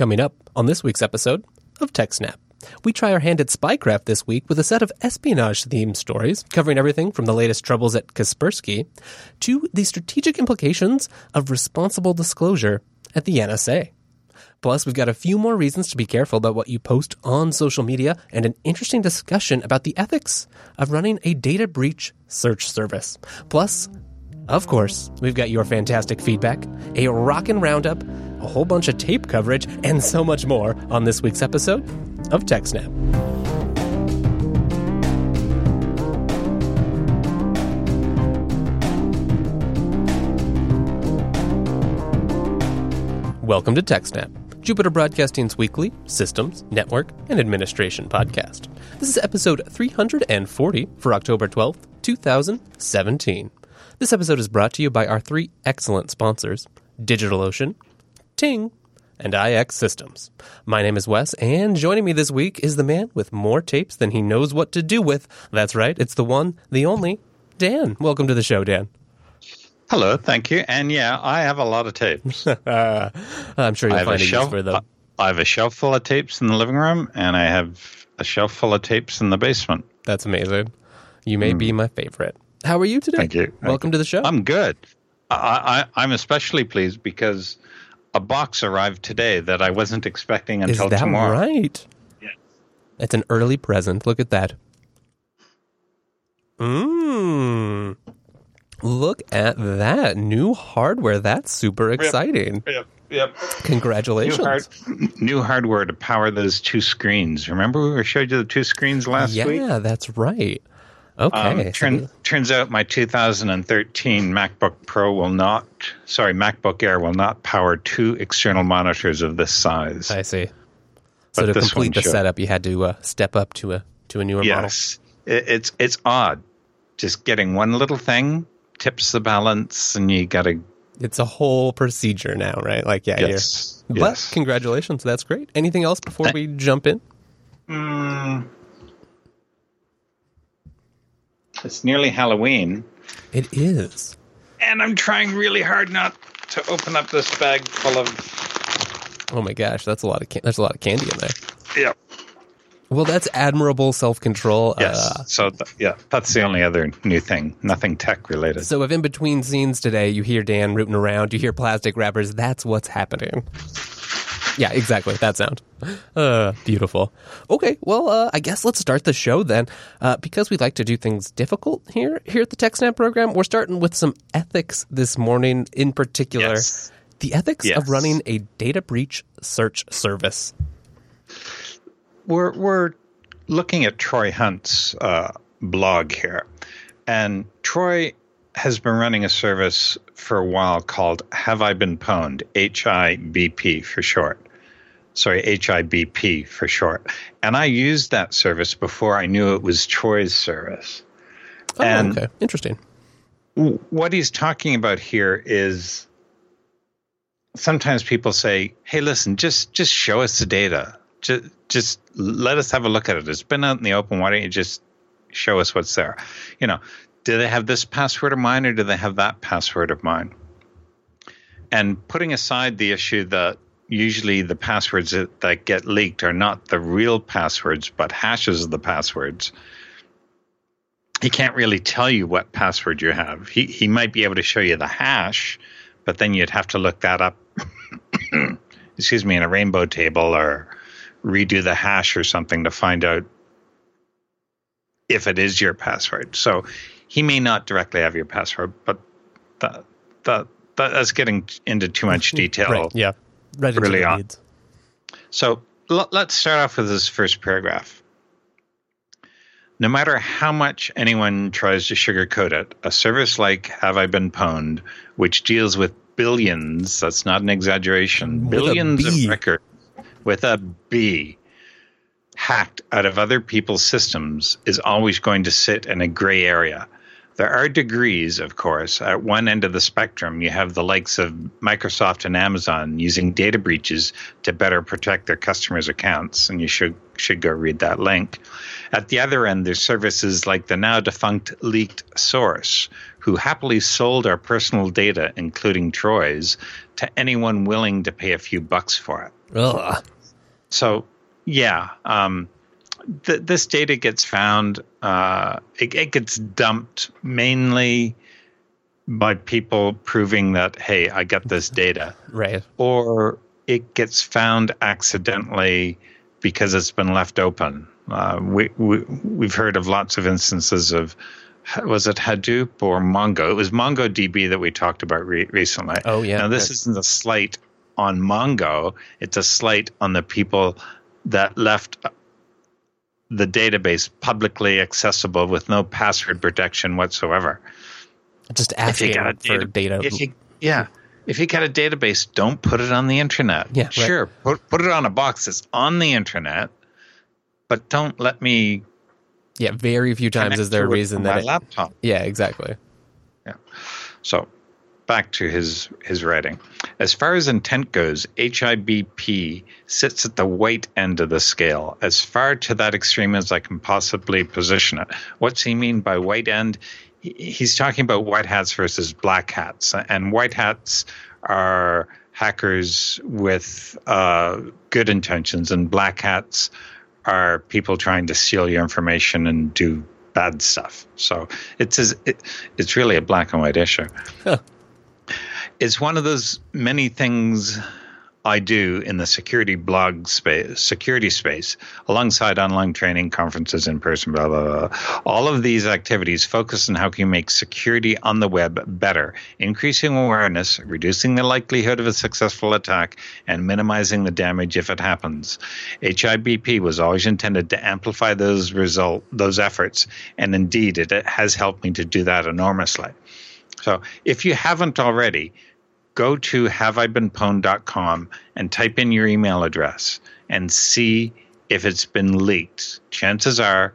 Coming up on this week's episode of TechSnap. We try our hand at spycraft this week with a set of espionage themed stories covering everything from the latest troubles at Kaspersky to the strategic implications of responsible disclosure at the NSA. Plus, we've got a few more reasons to be careful about what you post on social media and an interesting discussion about the ethics of running a data breach search service. Plus, of course, we've got your fantastic feedback, a rockin' roundup, a whole bunch of tape coverage, and so much more on this week's episode of TechSnap. Welcome to TechSnap, Jupiter Broadcasting's weekly systems, network, and administration podcast. This is episode 340 for October 12th, 2017. This episode is brought to you by our three excellent sponsors DigitalOcean, Ting, and IX Systems. My name is Wes, and joining me this week is the man with more tapes than he knows what to do with. That's right, it's the one, the only, Dan. Welcome to the show, Dan. Hello, thank you. And yeah, I have a lot of tapes. uh, I'm sure you'll I have a find a use shelf. for them. I have a shelf full of tapes in the living room, and I have a shelf full of tapes in the basement. That's amazing. You may be my favorite. How are you today? Hmm. Thank you. Thank Welcome to the show. I'm good. I, I, I'm especially pleased because a box arrived today that I wasn't expecting until Is until that tomorrow. right? Yes. It's an early present. Look at that. Mmm. Look at that. New hardware. That's super exciting. Yep. Yep. Congratulations. New, hard, new hardware to power those two screens. Remember we showed you the two screens last yeah, week? Yeah, that's right. Okay. Um, so turn, turns out my 2013 MacBook Pro will not, sorry, MacBook Air will not power two external monitors of this size. I see. So But to complete the should. setup, you had to uh, step up to a to a newer model. yes, it, it's it's odd. Just getting one little thing tips the balance, and you got to. It's a whole procedure now, right? Like, yeah, Yes, yes. But congratulations, that's great. Anything else before Thank- we jump in? Mm, it's nearly Halloween, It is. and I'm trying really hard not to open up this bag full of. Oh my gosh, that's a lot of can- there's a lot of candy in there. Yeah. Well, that's admirable self control. Yes. Uh, so th- yeah, that's the only other new thing. Nothing tech related. so if in between scenes today you hear Dan rooting around, you hear plastic wrappers, that's what's happening. Yeah, exactly. That sound. Uh, beautiful. Okay, well, uh, I guess let's start the show then. Uh, because we like to do things difficult here here at the TechSnap program, we're starting with some ethics this morning. In particular, Yes. the ethics Yes. of running a data breach search service. we're we're looking at Troy Hunt's uh, blog here, and Troy has been running a service for a while called Have I Been Pwned? H I B P for short. Sorry, H I B P for short. And I used that service before I knew it was Troy's service. Oh, And- okay, interesting. what he's talking about here is sometimes people say hey listen just just show us the data just just let us have a look at it it's been out in the open why don't you just show us what's there you know do they have this password of mine or do they have that password of mine and putting aside the issue that usually the passwords that, that get leaked are not the real passwords but hashes of the passwords he can't really tell you what password you have. He he might be able to show you the hash, but then you'd have to look that up. excuse me, in a rainbow table or redo the hash or something to find out if it is your password. So he may not directly have your password, but that that, that that's getting into too much detail. Right, yeah. Right Early on. So l- let's start off with this first paragraph. No matter how much anyone tries to sugarcoat it, a service like Have I Been Pwned, which deals with billions, that's not an exaggeration, with billions of records with a B hacked out of other people's systems, is always going to sit in a gray area. There are degrees, of course. At one end of the spectrum, you have the likes of Microsoft and Amazon using data breaches to better protect their customers' accounts, and you should should go read that link. At the other end, there's services like the now defunct Leaked Source, who happily sold our personal data, including Troy's, to anyone willing to pay a few bucks for it. Ugh. So, yeah, um, th- this data gets found. Uh, it, it gets dumped mainly by people proving that, hey, I got this data, Right. or it gets found accidentally because it's been left open. Uh, we, we we've heard of lots of instances of was it Hadoop or Mongo? It was MongoDB that we talked about re- recently. Oh, yeah. Now this Okay. isn't a slight on Mongo; it's a slight on the people that left the database publicly accessible with no password protection whatsoever. Just If you asking got a for data. if you, yeah, if you got a database, don't put it on the internet. Yeah, right. sure, put put it on a box that's on the internet, but don't let me. yeah, very few times is there a reason that my it, laptop. Yeah, exactly. Yeah. So, back to his his writing. As far as intent goes, HIBP sits at the white end of the scale, as far to that extreme as I can possibly position it. What's he mean by white end? He's talking about white hats versus black hats, and white hats are hackers with uh, good intentions, and black hats are people trying to steal your information and do bad stuff. So it's it, it's really a black and white issue. Huh. It's one of those many things I do in the security blog space, security space, alongside online training, conferences, in person, blah, blah, blah. All of these activities focus on how can you make security on the web better, increasing awareness, reducing the likelihood of a successful attack, and minimizing the damage if it happens. HIBP was always intended to amplify those result, those efforts, and indeed it has helped me to do that enormously. So if you haven't already, go to haveibeenpwned.com and type in your email address and see if it's been leaked. Chances are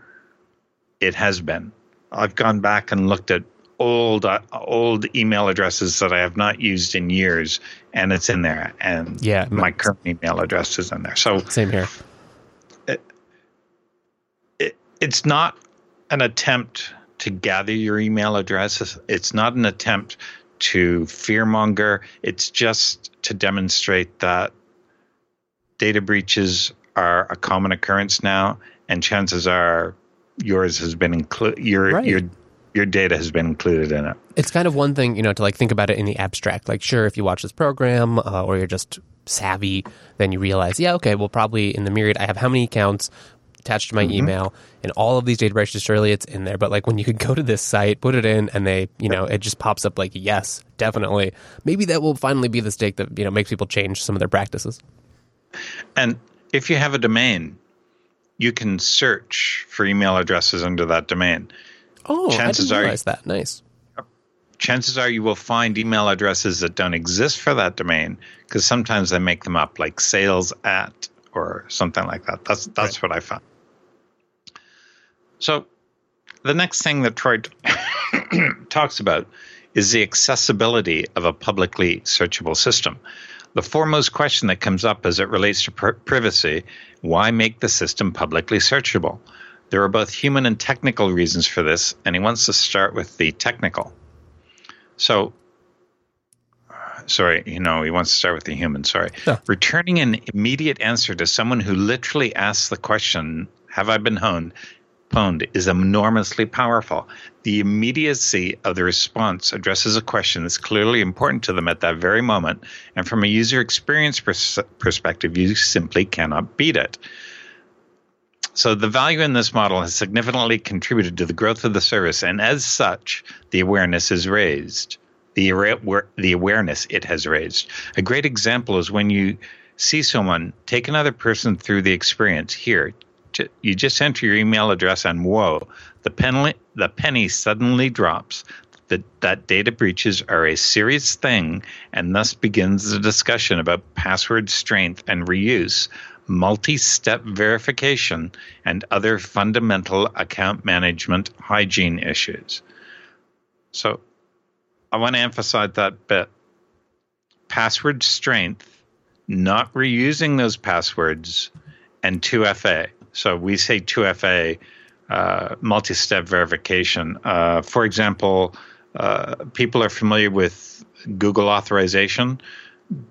it has been. I've gone back and looked at old uh, old email addresses that I have not used in years and it's in there and Yeah, my current email address is in there. So Same here. it, it's not an attempt to gather your email addresses. It's not an attempt to fearmonger. It's just to demonstrate that data breaches are a common occurrence now, and chances are yours has been included. Your Right. your your data has been included in it. It's kind of one thing, you know, to like think about it in the abstract. Like, sure, if you watch this program uh, or you're just savvy, then you realize, yeah, okay, well, probably in the myriad, I have how many accounts attached to my mm-hmm. email, and all of these data breaches, surely it's in there. But like when you could go to this site, put it in, and they, you know, it just pops up like, yes, definitely. Maybe that will finally be the stake that you know makes people change some of their practices. And if you have a domain, you can search for email addresses under that domain. Oh, Chances I are- didn't realize that. Nice. chances are you will find email addresses that don't exist for that domain because sometimes they make them up like sales at or something like that that's that's what i found so the next thing that troy talks about is the accessibility of a publicly searchable system the foremost question that comes up as it relates to pri- privacy why make the system publicly searchable there are both human and technical reasons for this and he wants to start with the technical so, sorry, you know, he wants to start with the human. Sorry. Yeah. Returning an immediate answer to someone who literally asks the question, Have I been honed? Pwned is enormously powerful. The immediacy of the response addresses a question that's clearly important to them at that very moment. And from a user experience pers- perspective, you simply cannot beat it. So the value in this model has significantly contributed to the growth of the service, and as such, the awareness is raised. The, the awareness it has raised. A great example is when you see someone take another person through the experience. Here, j- you just enter your email address, and whoa, the penny, the penny suddenly drops. That, that data breaches are a serious thing, and thus begins the discussion about password strength and reuse multi step verification, and other fundamental account management hygiene issues. So I want to emphasize that bit. Password strength, not reusing those passwords, and 2FA. So we say 2FA, uh, multi step verification. Uh, for example, uh, people are familiar with Google authorization.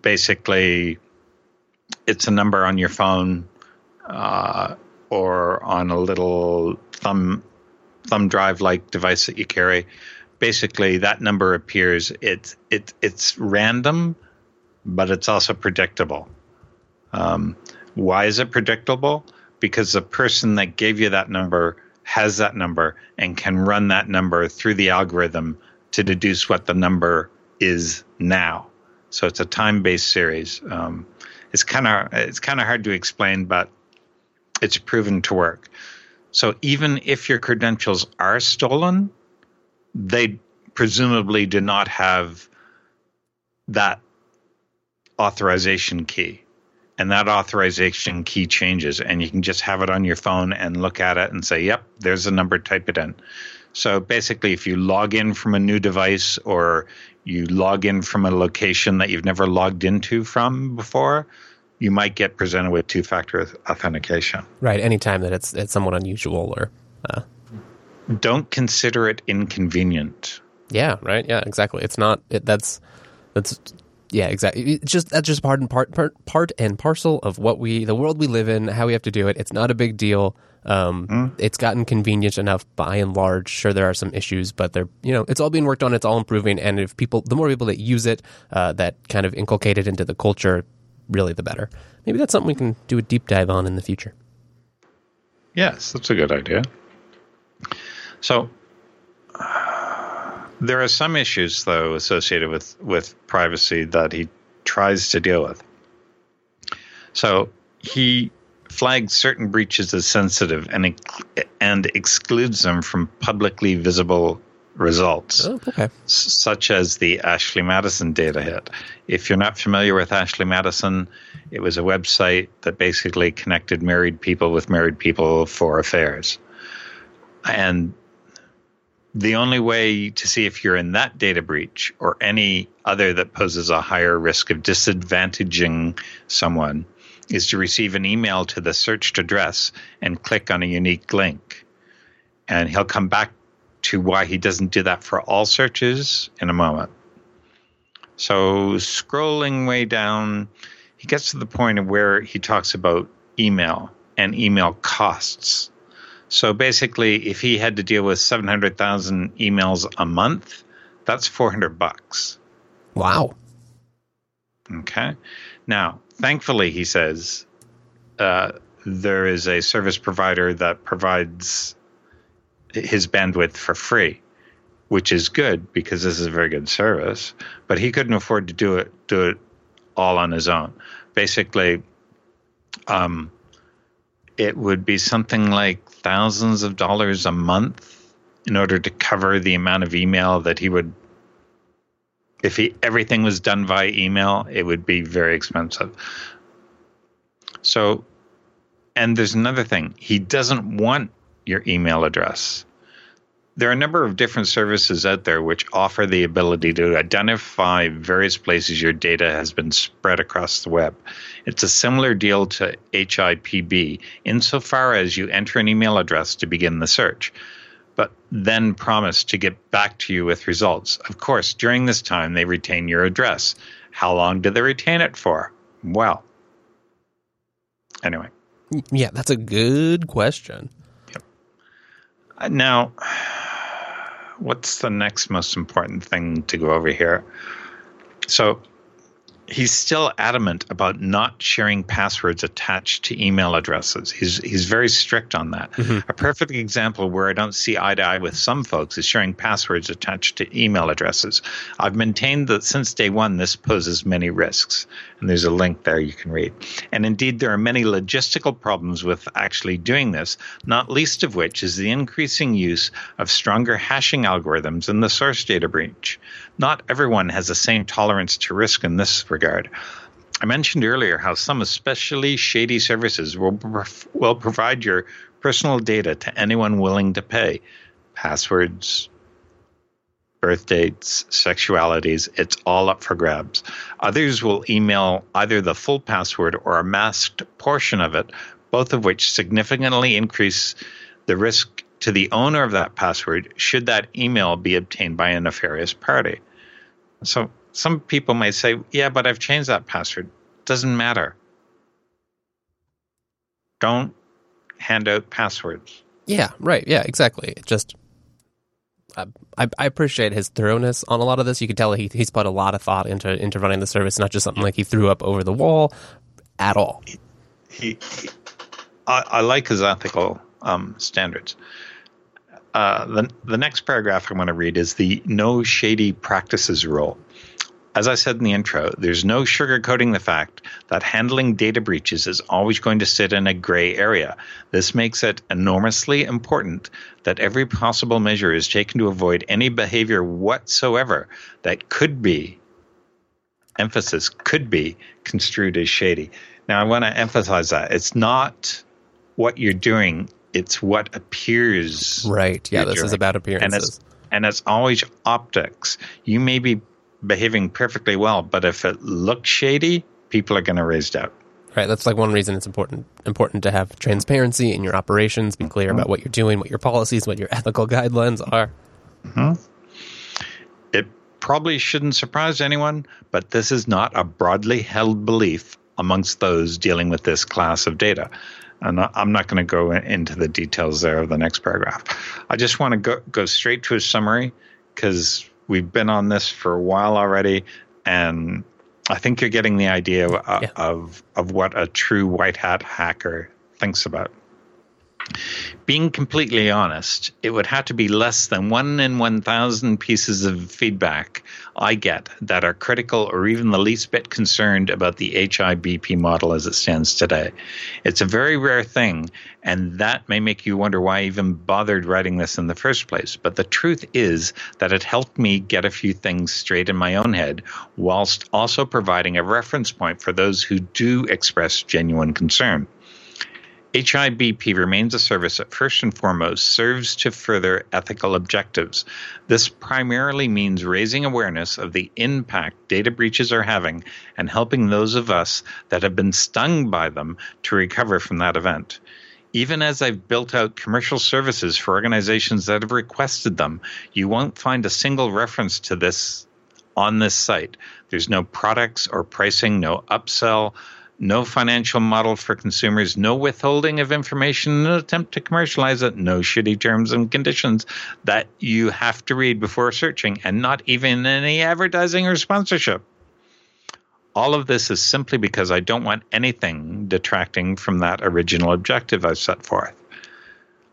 Basically, it's a number on your phone uh, or on a little thumb thumb drive like device that you carry. Basically, that number appears. It's it, it's random, but it's also predictable. Um, why is it predictable? Because the person that gave you that number has that number and can run that number through the algorithm to deduce what the number is now. So it's a time-based series. Um, it's kind of it's kind of hard to explain, but it's proven to work. So even if your credentials are stolen, they presumably do not have that authorization key. And that authorization key changes, and you can just have it on your phone and look at it and say, yep, there's a number, type it in. So basically, if you log in from a new device or you log in from a location that you've never logged into from before, you might get presented with two factor authentication. Right. Anytime that it's it's somewhat unusual or. Uh... Don't consider it inconvenient. Yeah. Right. Yeah. Exactly. It's not. It, that's that's yeah, exactly. It's just that's just part and part, part part and parcel of what we the world we live in, how we have to do it. It's not a big deal. Um, mm. It's gotten convenient enough by and large. Sure, there are some issues, but they're you know it's all being worked on. It's all improving, and if people, the more people that use it, uh, that kind of inculcate it into the culture, really the better. Maybe that's something we can do a deep dive on in the future. Yes, that's a good idea. So. Uh, there are some issues, though, associated with, with privacy that he tries to deal with. So he flags certain breaches as sensitive and and excludes them from publicly visible results, oh, okay. such as the Ashley Madison data hit. If you're not familiar with Ashley Madison, it was a website that basically connected married people with married people for affairs. And the only way to see if you're in that data breach or any other that poses a higher risk of disadvantaging someone is to receive an email to the searched address and click on a unique link. And he'll come back to why he doesn't do that for all searches in a moment. So, scrolling way down, he gets to the point of where he talks about email and email costs. So basically, if he had to deal with 700,000 emails a month, that's 400 bucks. Wow. Okay. Now, thankfully, he says uh, there is a service provider that provides his bandwidth for free, which is good because this is a very good service. But he couldn't afford to do it do it all on his own. Basically, um, it would be something like thousands of dollars a month in order to cover the amount of email that he would if he everything was done via email it would be very expensive. So and there's another thing. He doesn't want your email address there are a number of different services out there which offer the ability to identify various places your data has been spread across the web. It's a similar deal to HIPB insofar as you enter an email address to begin the search, but then promise to get back to you with results. Of course, during this time, they retain your address. How long do they retain it for? Well, anyway. Yeah, that's a good question. Yep. Now, what's the next most important thing to go over here? So he's still adamant about not sharing passwords attached to email addresses. He's he's very strict on that. Mm-hmm. A perfect example where I don't see eye to eye with some folks is sharing passwords attached to email addresses. I've maintained that since day one this poses many risks, and there's a link there you can read. And indeed, there are many logistical problems with actually doing this. Not least of which is the increasing use of stronger hashing algorithms in the source data breach. Not everyone has the same tolerance to risk in this regard. I mentioned earlier how some especially shady services will, will provide your personal data to anyone willing to pay. Passwords, birth dates, sexualities, it's all up for grabs. Others will email either the full password or a masked portion of it, both of which significantly increase the risk to the owner of that password should that email be obtained by a nefarious party. So some people might say, yeah, but I've changed that password. Doesn't matter. Don't hand out passwords. Yeah, right. Yeah, exactly. It just uh, I, I appreciate his thoroughness on a lot of this. You can tell he, he's put a lot of thought into into running the service, not just something like he threw up over the wall at all. He, he I, I, like his ethical um, standards. Uh, the the next paragraph I want to read is the no shady practices rule. As I said in the intro, there's no sugarcoating the fact that handling data breaches is always going to sit in a gray area. This makes it enormously important that every possible measure is taken to avoid any behavior whatsoever that could be, emphasis, could be construed as shady. Now, I want to emphasize that it's not what you're doing, it's what appears. Right. Yeah, this doing. is about appearances. And it's, and it's always optics. You may be behaving perfectly well, but if it looks shady, people are going to raise doubt. Right. That's like one reason it's important important to have transparency in your operations. Be clear mm-hmm. about what you're doing, what your policies, what your ethical guidelines are. Mm-hmm. It probably shouldn't surprise anyone, but this is not a broadly held belief amongst those dealing with this class of data. And I'm not going to go into the details there of the next paragraph. I just want to go, go straight to a summary because we've been on this for a while already, and I think you're getting the idea of, yeah. of, of what a true white hat hacker thinks about. Being completely honest, it would have to be less than one in 1,000 pieces of feedback I get that are critical or even the least bit concerned about the HIBP model as it stands today. It's a very rare thing, and that may make you wonder why I even bothered writing this in the first place. But the truth is that it helped me get a few things straight in my own head, whilst also providing a reference point for those who do express genuine concern. HIBP remains a service that first and foremost serves to further ethical objectives. This primarily means raising awareness of the impact data breaches are having and helping those of us that have been stung by them to recover from that event. Even as I've built out commercial services for organizations that have requested them, you won't find a single reference to this on this site. There's no products or pricing, no upsell, no financial model for consumers, no withholding of information, no attempt to commercialize it, no shitty terms and conditions that you have to read before searching, and not even any advertising or sponsorship. All of this is simply because I don't want anything detracting from that original objective I've set forth.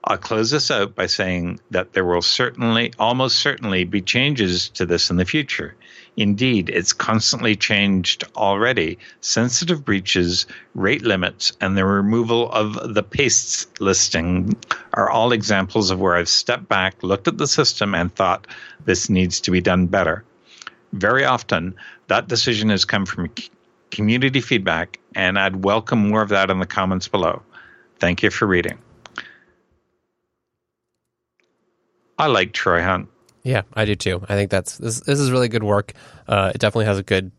I'll close this out by saying that there will certainly, almost certainly, be changes to this in the future. Indeed, it's constantly changed already. Sensitive breaches, rate limits, and the removal of the pastes listing are all examples of where I've stepped back, looked at the system, and thought this needs to be done better. Very often, that decision has come from community feedback, and I'd welcome more of that in the comments below. Thank you for reading. I like Troy Hunt. Yeah, I do too. I think that's this. This is really good work. Uh, it definitely has a good,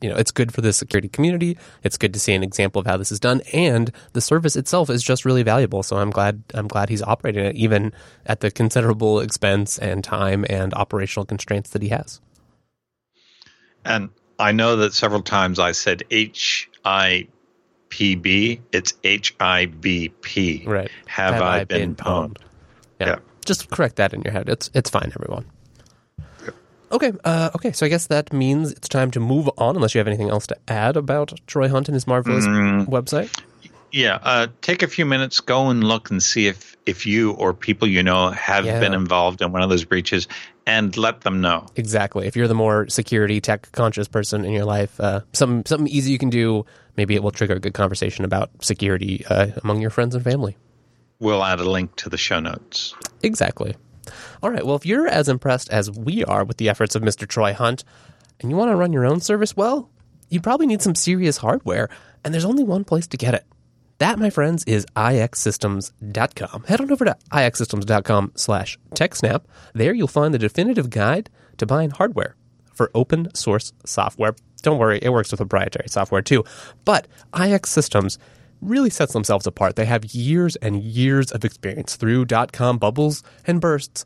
you know, it's good for the security community. It's good to see an example of how this is done, and the service itself is just really valuable. So I'm glad I'm glad he's operating it, even at the considerable expense and time and operational constraints that he has. And I know that several times I said H I P B. It's H I B P. Right. Have, Have I, I, been, been pwned? Yeah. yeah just correct that in your head. It's it's fine, everyone. Okay, uh, okay. So I guess that means it's time to move on. Unless you have anything else to add about Troy Hunt and his marvelous mm, website. Yeah, uh, take a few minutes, go and look and see if if you or people you know have yeah. been involved in one of those breaches, and let them know. Exactly. If you're the more security tech conscious person in your life, uh, something something easy you can do. Maybe it will trigger a good conversation about security uh, among your friends and family we'll add a link to the show notes. Exactly. All right. Well, if you're as impressed as we are with the efforts of Mr. Troy Hunt and you want to run your own service well, you probably need some serious hardware, and there's only one place to get it. That, my friends, is ixsystems.com. Head on over to ixsystems.com slash techsnap. There you'll find the definitive guide to buying hardware for open source software. Don't worry, it works with proprietary software too. But IX Systems really sets themselves apart. They have years and years of experience through dot com bubbles and bursts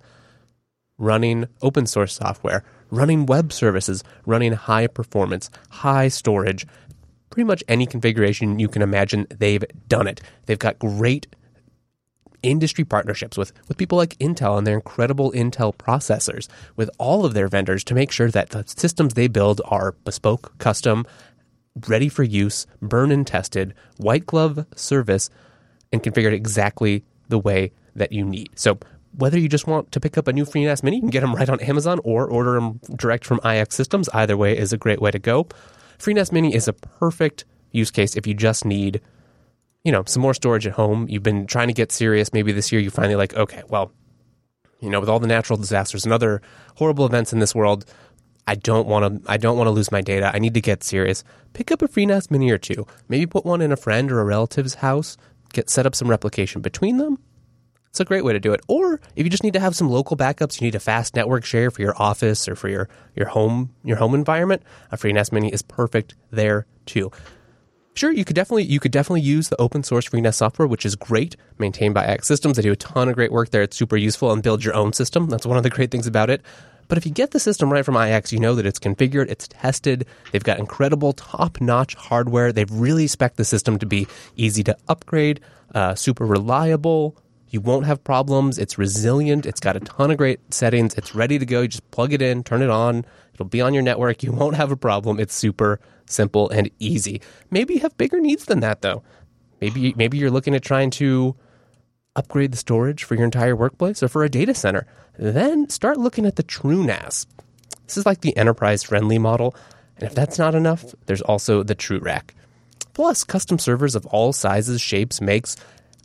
running open source software, running web services, running high performance, high storage, pretty much any configuration you can imagine, they've done it. They've got great industry partnerships with, with people like Intel and their incredible Intel processors, with all of their vendors to make sure that the systems they build are bespoke, custom, ready for use, burn and tested, white glove service, and configured exactly the way that you need. So whether you just want to pick up a new FreeNAS Mini, you can get them right on Amazon or order them direct from IX Systems. Either way is a great way to go. FreeNAS Mini is a perfect use case if you just need, you know, some more storage at home. You've been trying to get serious. Maybe this year you finally like, okay, well, you know, with all the natural disasters and other horrible events in this world, I don't want to. I don't want to lose my data. I need to get serious. Pick up a FreeNAS Mini or two. Maybe put one in a friend or a relative's house. Get set up some replication between them. It's a great way to do it. Or if you just need to have some local backups, you need a fast network share for your office or for your, your home your home environment. A FreeNAS Mini is perfect there too. Sure, you could definitely you could definitely use the open source FreeNAS software, which is great, maintained by X Systems. They do a ton of great work there. It's super useful and build your own system. That's one of the great things about it. But if you get the system right from IX, you know that it's configured, it's tested, they've got incredible top notch hardware. They've really spec the system to be easy to upgrade, uh, super reliable. You won't have problems. It's resilient. It's got a ton of great settings. It's ready to go. You just plug it in, turn it on. It'll be on your network. You won't have a problem. It's super simple and easy. Maybe you have bigger needs than that, though. Maybe maybe you're looking at trying to upgrade the storage for your entire workplace or for a data center. Then start looking at the TrueNAS. This is like the enterprise friendly model. And if that's not enough, there's also the TrueRack. Plus, custom servers of all sizes, shapes, makes.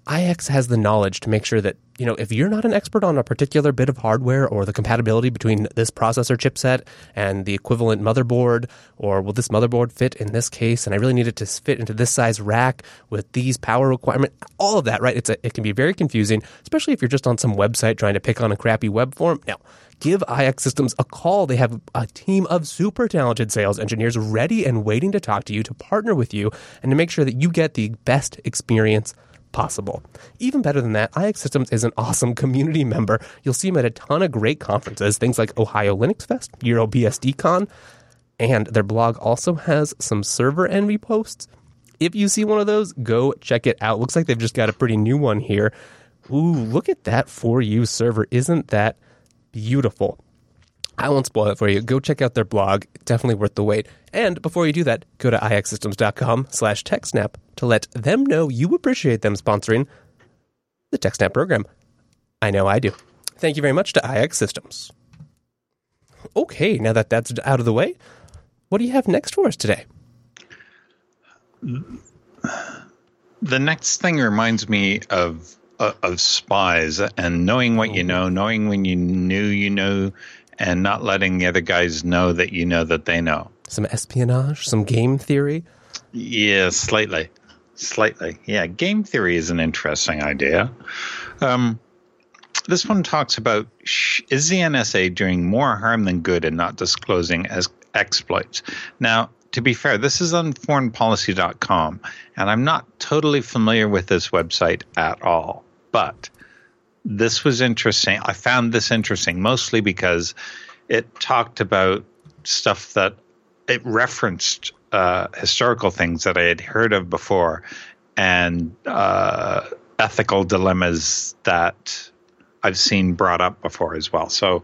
IX has the knowledge to make sure that, you know, if you're not an expert on a particular bit of hardware or the compatibility between this processor chipset and the equivalent motherboard, or will this motherboard fit in this case? And I really need it to fit into this size rack with these power requirement, all of that, right? It's a, it can be very confusing, especially if you're just on some website trying to pick on a crappy web form. Now, give IX Systems a call. They have a team of super talented sales engineers ready and waiting to talk to you, to partner with you, and to make sure that you get the best experience possible. Even better than that, IX Systems is an awesome community member. You'll see them at a ton of great conferences, things like Ohio Linux Fest, EuroBSDCon, and their blog also has some server envy posts. If you see one of those, go check it out. Looks like they've just got a pretty new one here. Ooh, look at that for you server. Isn't that beautiful? I won't spoil it for you. Go check out their blog. Definitely worth the wait. And before you do that, go to ixsystems.com slash TechSnap to let them know you appreciate them sponsoring the TechSnap program. I know I do. Thank you very much to IX Systems. Okay, now that that's out of the way, what do you have next for us today? The next thing reminds me of uh, of spies and knowing what you know, knowing when you knew you know and not letting the other guys know that you know that they know. Some espionage, some game theory. Yeah, slightly, slightly. Yeah, game theory is an interesting idea. Um, this one talks about is the NSA doing more harm than good in not disclosing as exploits? Now, to be fair, this is on foreignpolicy.com, and I'm not totally familiar with this website at all. But this was interesting. I found this interesting mostly because it talked about stuff that it referenced uh, historical things that I had heard of before and uh, ethical dilemmas that I've seen brought up before as well. So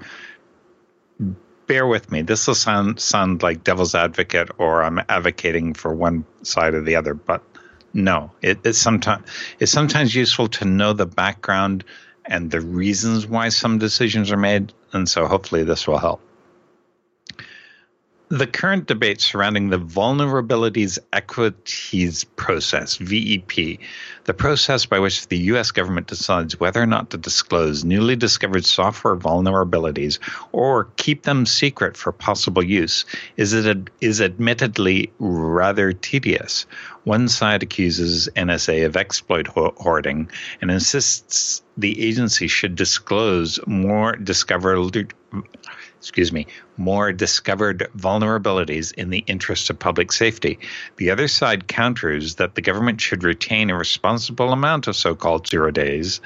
bear with me. This will sound sound like devil's advocate or I'm advocating for one side or the other, but no. It, it's sometimes it's sometimes useful to know the background and the reasons why some decisions are made. And so hopefully this will help. The current debate surrounding the Vulnerabilities Equities Process, VEP, the process by which the U.S. government decides whether or not to disclose newly discovered software vulnerabilities or keep them secret for possible use, is, it, is admittedly rather tedious. One side accuses NSA of exploit hoarding and insists the agency should disclose more discovered excuse me, more discovered vulnerabilities in the interest of public safety. The other side counters that the government should retain a responsible amount of so called zero days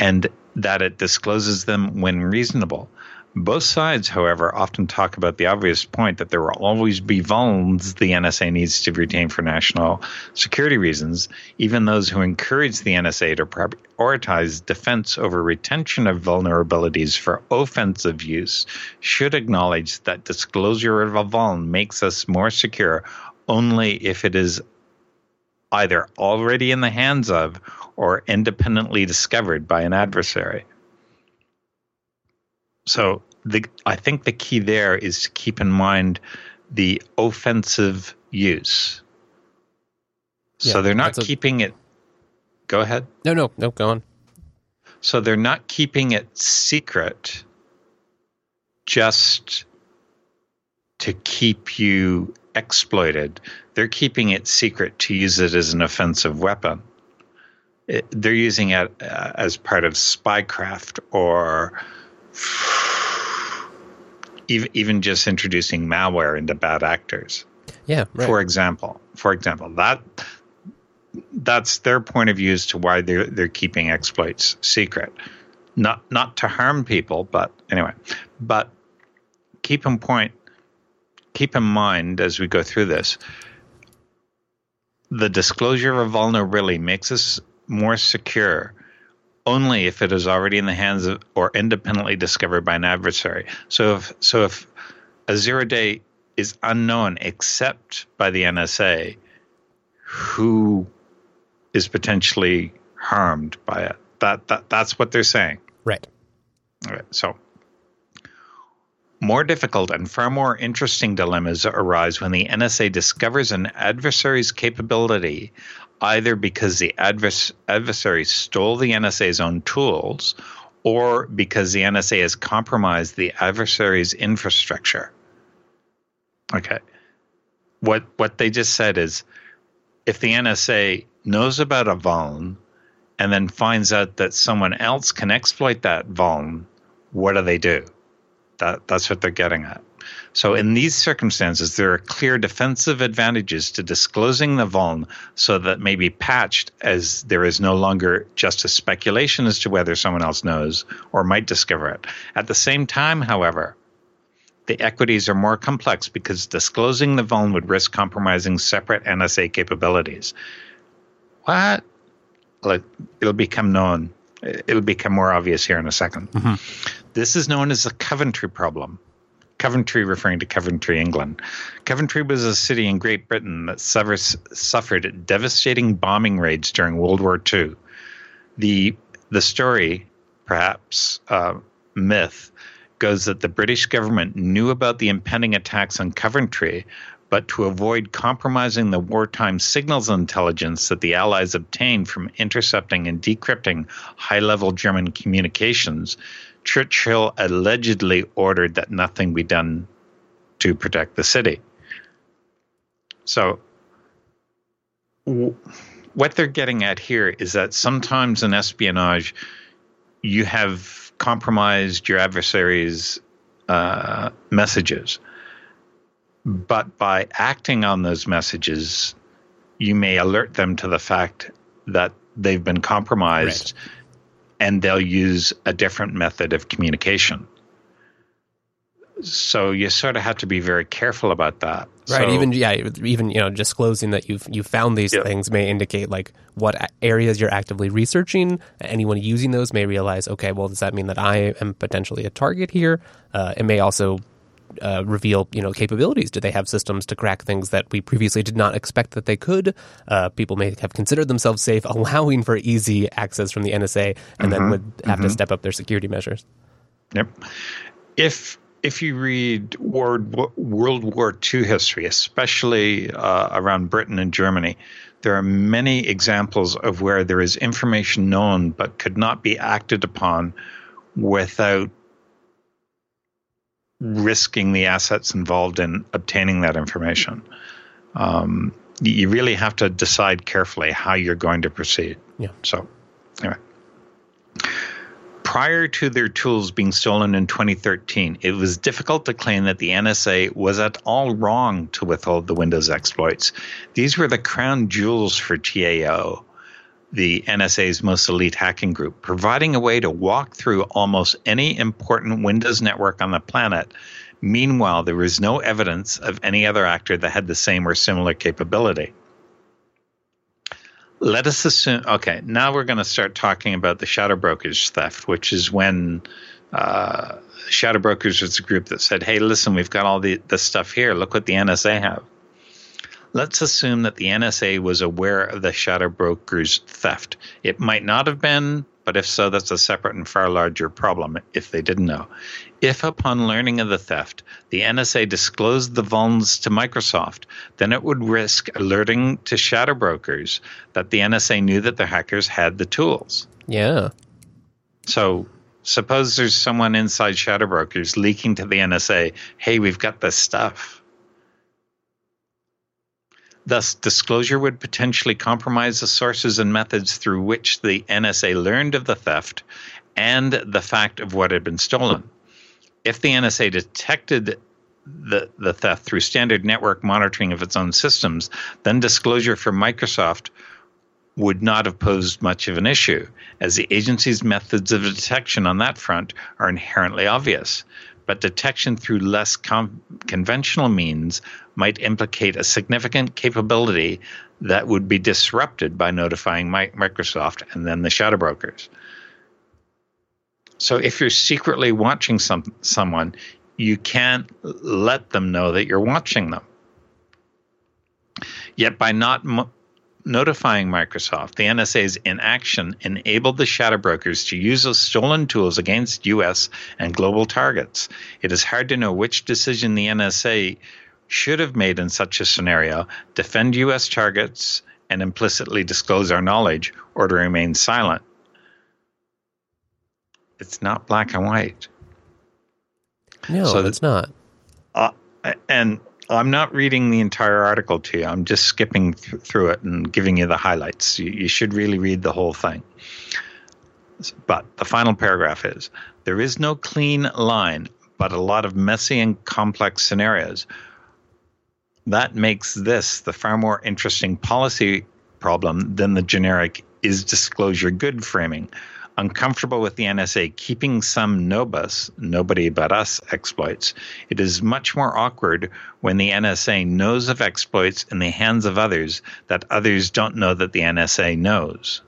and that it discloses them when reasonable. Both sides, however, often talk about the obvious point that there will always be vulns the NSA needs to retain for national security reasons. Even those who encourage the NSA to prioritize defense over retention of vulnerabilities for offensive use should acknowledge that disclosure of a vuln makes us more secure only if it is either already in the hands of or independently discovered by an adversary. So the I think the key there is to keep in mind the offensive use. Yeah, so they're not keeping it. Go ahead. No, no, no. Go on. So they're not keeping it secret just to keep you exploited. They're keeping it secret to use it as an offensive weapon. It, they're using it uh, as part of spycraft or even even just introducing malware into bad actors. Yeah, right. For example, for example, that that's their point of view as to why they're they're keeping exploits secret. Not not to harm people, but anyway. But keep in point keep in mind as we go through this the disclosure of vulnerability makes us more secure only if it is already in the hands of or independently discovered by an adversary. So if so if a zero day is unknown except by the NSA, who is potentially harmed by it? That that that's what they're saying. Right. All right. So more difficult and far more interesting dilemmas arise when the NSA discovers an adversary's capability either because the advers- adversary stole the NSA's own tools or because the NSA has compromised the adversary's infrastructure. Okay. What what they just said is if the NSA knows about a vuln and then finds out that someone else can exploit that vuln, what do they do? That that's what they're getting at. So, in these circumstances, there are clear defensive advantages to disclosing the vuln so that may be patched as there is no longer just a speculation as to whether someone else knows or might discover it. At the same time, however, the equities are more complex because disclosing the vuln would risk compromising separate NSA capabilities. What? It'll become known. It'll become more obvious here in a 2nd mm-hmm. This is known as the Coventry problem. Coventry referring to Coventry, England. Coventry was a city in Great Britain that suffered devastating bombing raids during World War II. The the story, perhaps uh, myth, goes that the British government knew about the impending attacks on Coventry, but to avoid compromising the wartime signals intelligence that the Allies obtained from intercepting and decrypting high level German communications, Churchill allegedly ordered that nothing be done to protect the city. So, w- what they're getting at here is that sometimes in espionage, you have compromised your adversary's uh, messages. But by acting on those messages, you may alert them to the fact that they've been compromised right and they'll use a different method of communication. So you sort of have to be very careful about that. Right. So, even yeah, even you know, disclosing that you've you found these yeah. things may indicate like what areas you're actively researching. Anyone using those may realize, okay, well, does that mean that I am potentially a target here? Uh, it may also uh, reveal you know capabilities? Do they have systems to crack things that we previously did not expect that they could? Uh, people may have considered themselves safe, allowing for easy access from the NSA, and mm-hmm, then would have mm-hmm. to step up their security measures. Yep. If if you read World World War II history, especially uh, around Britain and Germany, there are many examples of where there is information known but could not be acted upon without risking the assets involved in obtaining that information. Um, you really have to decide carefully how you're going to proceed. Yeah. So, anyway. Prior to their tools being stolen in 2013, it was difficult to claim that the NSA was at all wrong to withhold the Windows exploits. These were the crown jewels for TAO. The NSA's most elite hacking group, providing a way to walk through almost any important Windows network on the planet. Meanwhile, there was no evidence of any other actor that had the same or similar capability. Let us assume, okay, now we're going to start talking about the shadow brokers theft, which is when uh, shadow brokers was a group that said, hey, listen, we've got all the, the stuff here. Look what the NSA have. Let's assume that the NSA was aware of the shadow broker's theft. It might not have been, but if so, that's a separate and far larger problem if they didn't know. If, upon learning of the theft, the NSA disclosed the vulns to Microsoft, then it would risk alerting to shadow brokers that the NSA knew that the hackers had the tools. Yeah. So suppose there's someone inside shadow brokers leaking to the NSA, hey, we've got this stuff. Thus, disclosure would potentially compromise the sources and methods through which the NSA learned of the theft and the fact of what had been stolen. If the NSA detected the, the theft through standard network monitoring of its own systems, then disclosure from Microsoft would not have posed much of an issue, as the agency's methods of detection on that front are inherently obvious but detection through less com- conventional means might implicate a significant capability that would be disrupted by notifying Microsoft and then the shadow brokers. So if you're secretly watching some someone, you can't let them know that you're watching them. Yet by not notifying Microsoft, the NSA's inaction enabled the shadow brokers to use those stolen tools against US and global targets. It is hard to know which decision the NSA should have made in such a scenario defend US targets and implicitly disclose our knowledge or to remain silent. It's not black and white. No, so it's not. Uh, and I'm not reading the entire article to you. I'm just skipping th- through it and giving you the highlights. You, you should really read the whole thing. But the final paragraph is there is no clean line, but a lot of messy and complex scenarios. That makes this the far more interesting policy problem than the generic is disclosure good framing uncomfortable with the NSA keeping some NOBUS, nobody but us exploits, it is much more awkward when the NSA knows of exploits in the hands of others that others don't know that the NSA knows.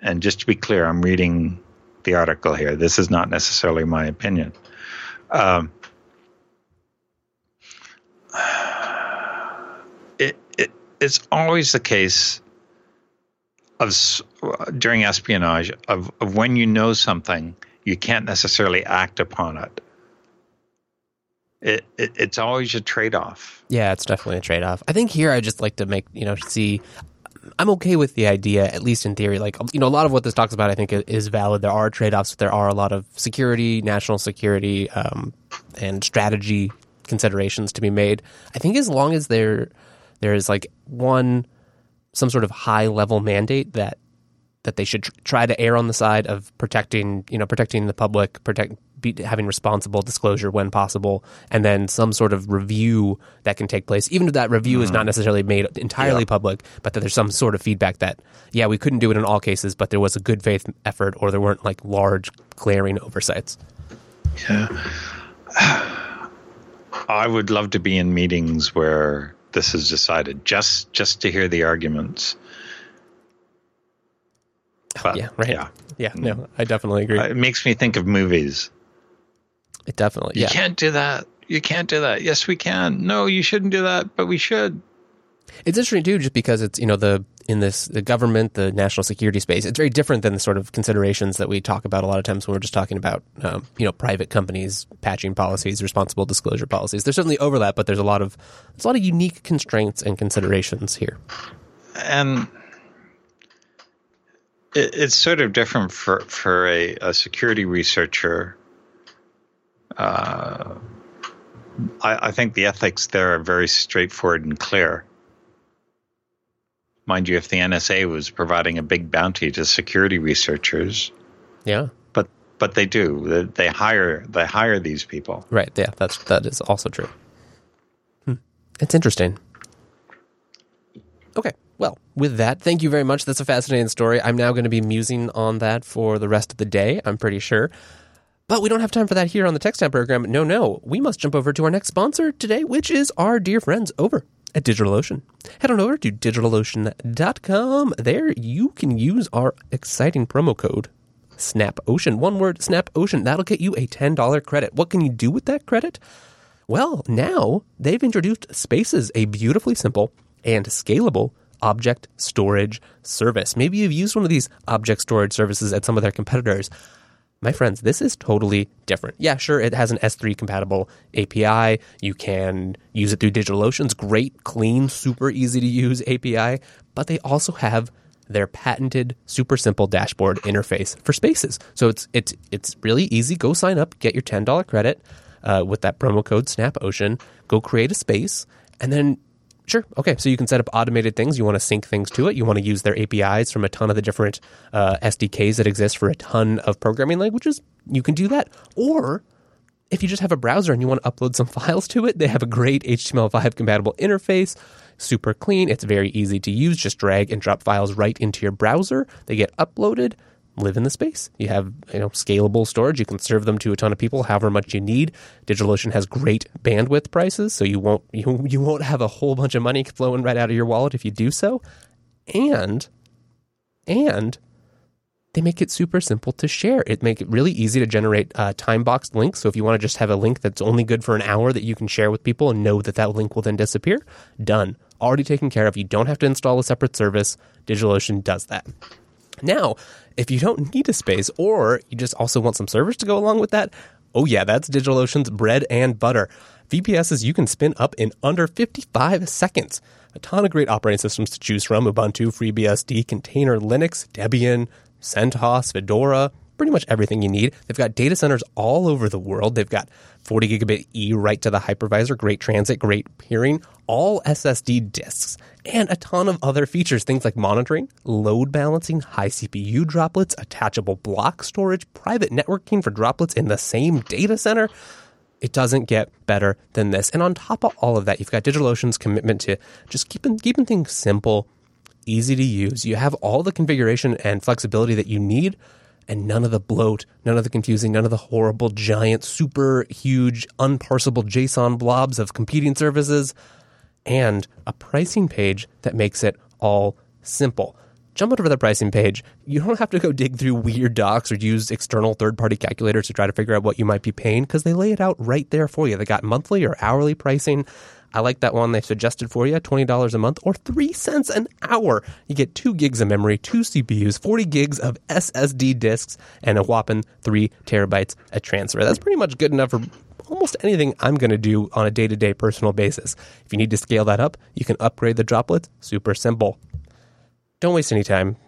And just to be clear, I'm reading the article here. This is not necessarily my opinion. Um, it, it, it's always the case of during espionage of, of when you know something you can't necessarily act upon it. It, it it's always a trade-off. Yeah, it's definitely a trade-off. I think here I just like to make you know see. I'm okay with the idea, at least in theory. Like you know, a lot of what this talks about, I think, is valid. There are trade-offs. There are a lot of security, national security, um, and strategy considerations to be made. I think as long as there there is like one some sort of high level mandate that that they should tr- try to err on the side of protecting, you know, protecting the public, protect be, having responsible disclosure when possible, and then some sort of review that can take place, even if that review mm. is not mm-hmm. necessarily made entirely yeah. public, but that there's some sort of feedback that, yeah, we couldn't do it in all cases, but there was a good faith effort, or there weren't like large glaring oversights. Yeah, I would love to be in meetings where this is decided just just to hear the arguments. But, yeah, right. Yeah, yeah. No, I definitely agree. Uh, it makes me think of movies. It definitely. You yeah. can't do that. You can't do that. Yes, we can. No, you shouldn't do that, but we should. It's interesting too, just because it's you know the in this the government, the national security space. It's very different than the sort of considerations that we talk about a lot of times when we're just talking about um, you know private companies patching policies, responsible disclosure policies. There's certainly overlap, but there's a lot of there's a lot of unique constraints and considerations here. And it, it's sort of different for for a, a security researcher. Uh, I, I think the ethics there are very straightforward and clear mind you, if the NSA was providing a big bounty to security researchers. Yeah. But but they do. They hire they hire these people. Right. Yeah. That's that is also true. Hmm. It's interesting. Okay. Well, with that, thank you very much. That's a fascinating story. I'm now going to be musing on that for the rest of the day, I'm pretty sure. But we don't have time for that here on the TechSnap program. No, no. We must jump over to our next sponsor today, which is our dear friends over at DigitalOcean. Head on over to digitalocean.com. There you can use our exciting promo code SNAPOcean. One word, SNAPOcean. That'll get you a $10 credit. What can you do with that credit? Well, now they've introduced Spaces, a beautifully simple and scalable object storage service. Maybe you've used one of these object storage services at some of their competitors. My friends, this is totally different. Yeah, sure, it has an S3 compatible API. You can use it through DigitalOcean's great, clean, super easy to use API, but they also have their patented super simple dashboard interface for spaces. So it's it's it's really easy. Go sign up, get your $10 credit uh, with that promo code SnapOcean. Go create a space and then Sure. Okay. So you can set up automated things. You want to sync things to it. You want to use their APIs from a ton of the different uh, SDKs that exist for a ton of programming languages. You can do that. Or if you just have a browser and you want to upload some files to it, they have a great HTML5 compatible interface. Super clean. It's very easy to use. Just drag and drop files right into your browser. They get uploaded live in the space. You have you know scalable storage. You can serve them to a ton of people, however much you need. DigitalOcean has great bandwidth prices, so you won't you, you won't have a whole bunch of money flowing right out of your wallet if you do so. And and they make it super simple to share. It make it really easy to generate uh, time boxed links. So if you want to just have a link that's only good for an hour that you can share with people and know that that link will then disappear, done. Already taken care of. You don't have to install a separate service. DigitalOcean does that. Now, if you don't need a space or you just also want some servers to go along with that, oh yeah, that's DigitalOcean's bread and butter. VPSs you can spin up in under 55 seconds. A ton of great operating systems to choose from Ubuntu, FreeBSD, Container Linux, Debian, CentOS, Fedora, pretty much everything you need. They've got data centers all over the world. They've got 40 gigabit E right to the hypervisor, great transit, great peering, all SSD disks, and a ton of other features, things like monitoring, load balancing, high CPU droplets, attachable block storage, private networking for droplets in the same data center. It doesn't get better than this. And on top of all of that, you've got DigitalOcean's commitment to just keeping keeping things simple, easy to use. You have all the configuration and flexibility that you need and none of the bloat, none of the confusing, none of the horrible, giant, super huge, unparsable JSON blobs of competing services, and a pricing page that makes it all simple. Jump over the pricing page. You don't have to go dig through weird docs or use external third party calculators to try to figure out what you might be paying because they lay it out right there for you. They got monthly or hourly pricing. I like that one they suggested for you $20 a month or 3 cents an hour. You get 2 gigs of memory, 2 CPUs, 40 gigs of SSD disks, and a whopping 3 terabytes a transfer. That's pretty much good enough for almost anything I'm going to do on a day to day personal basis. If you need to scale that up, you can upgrade the droplets. Super simple. Don't waste any time.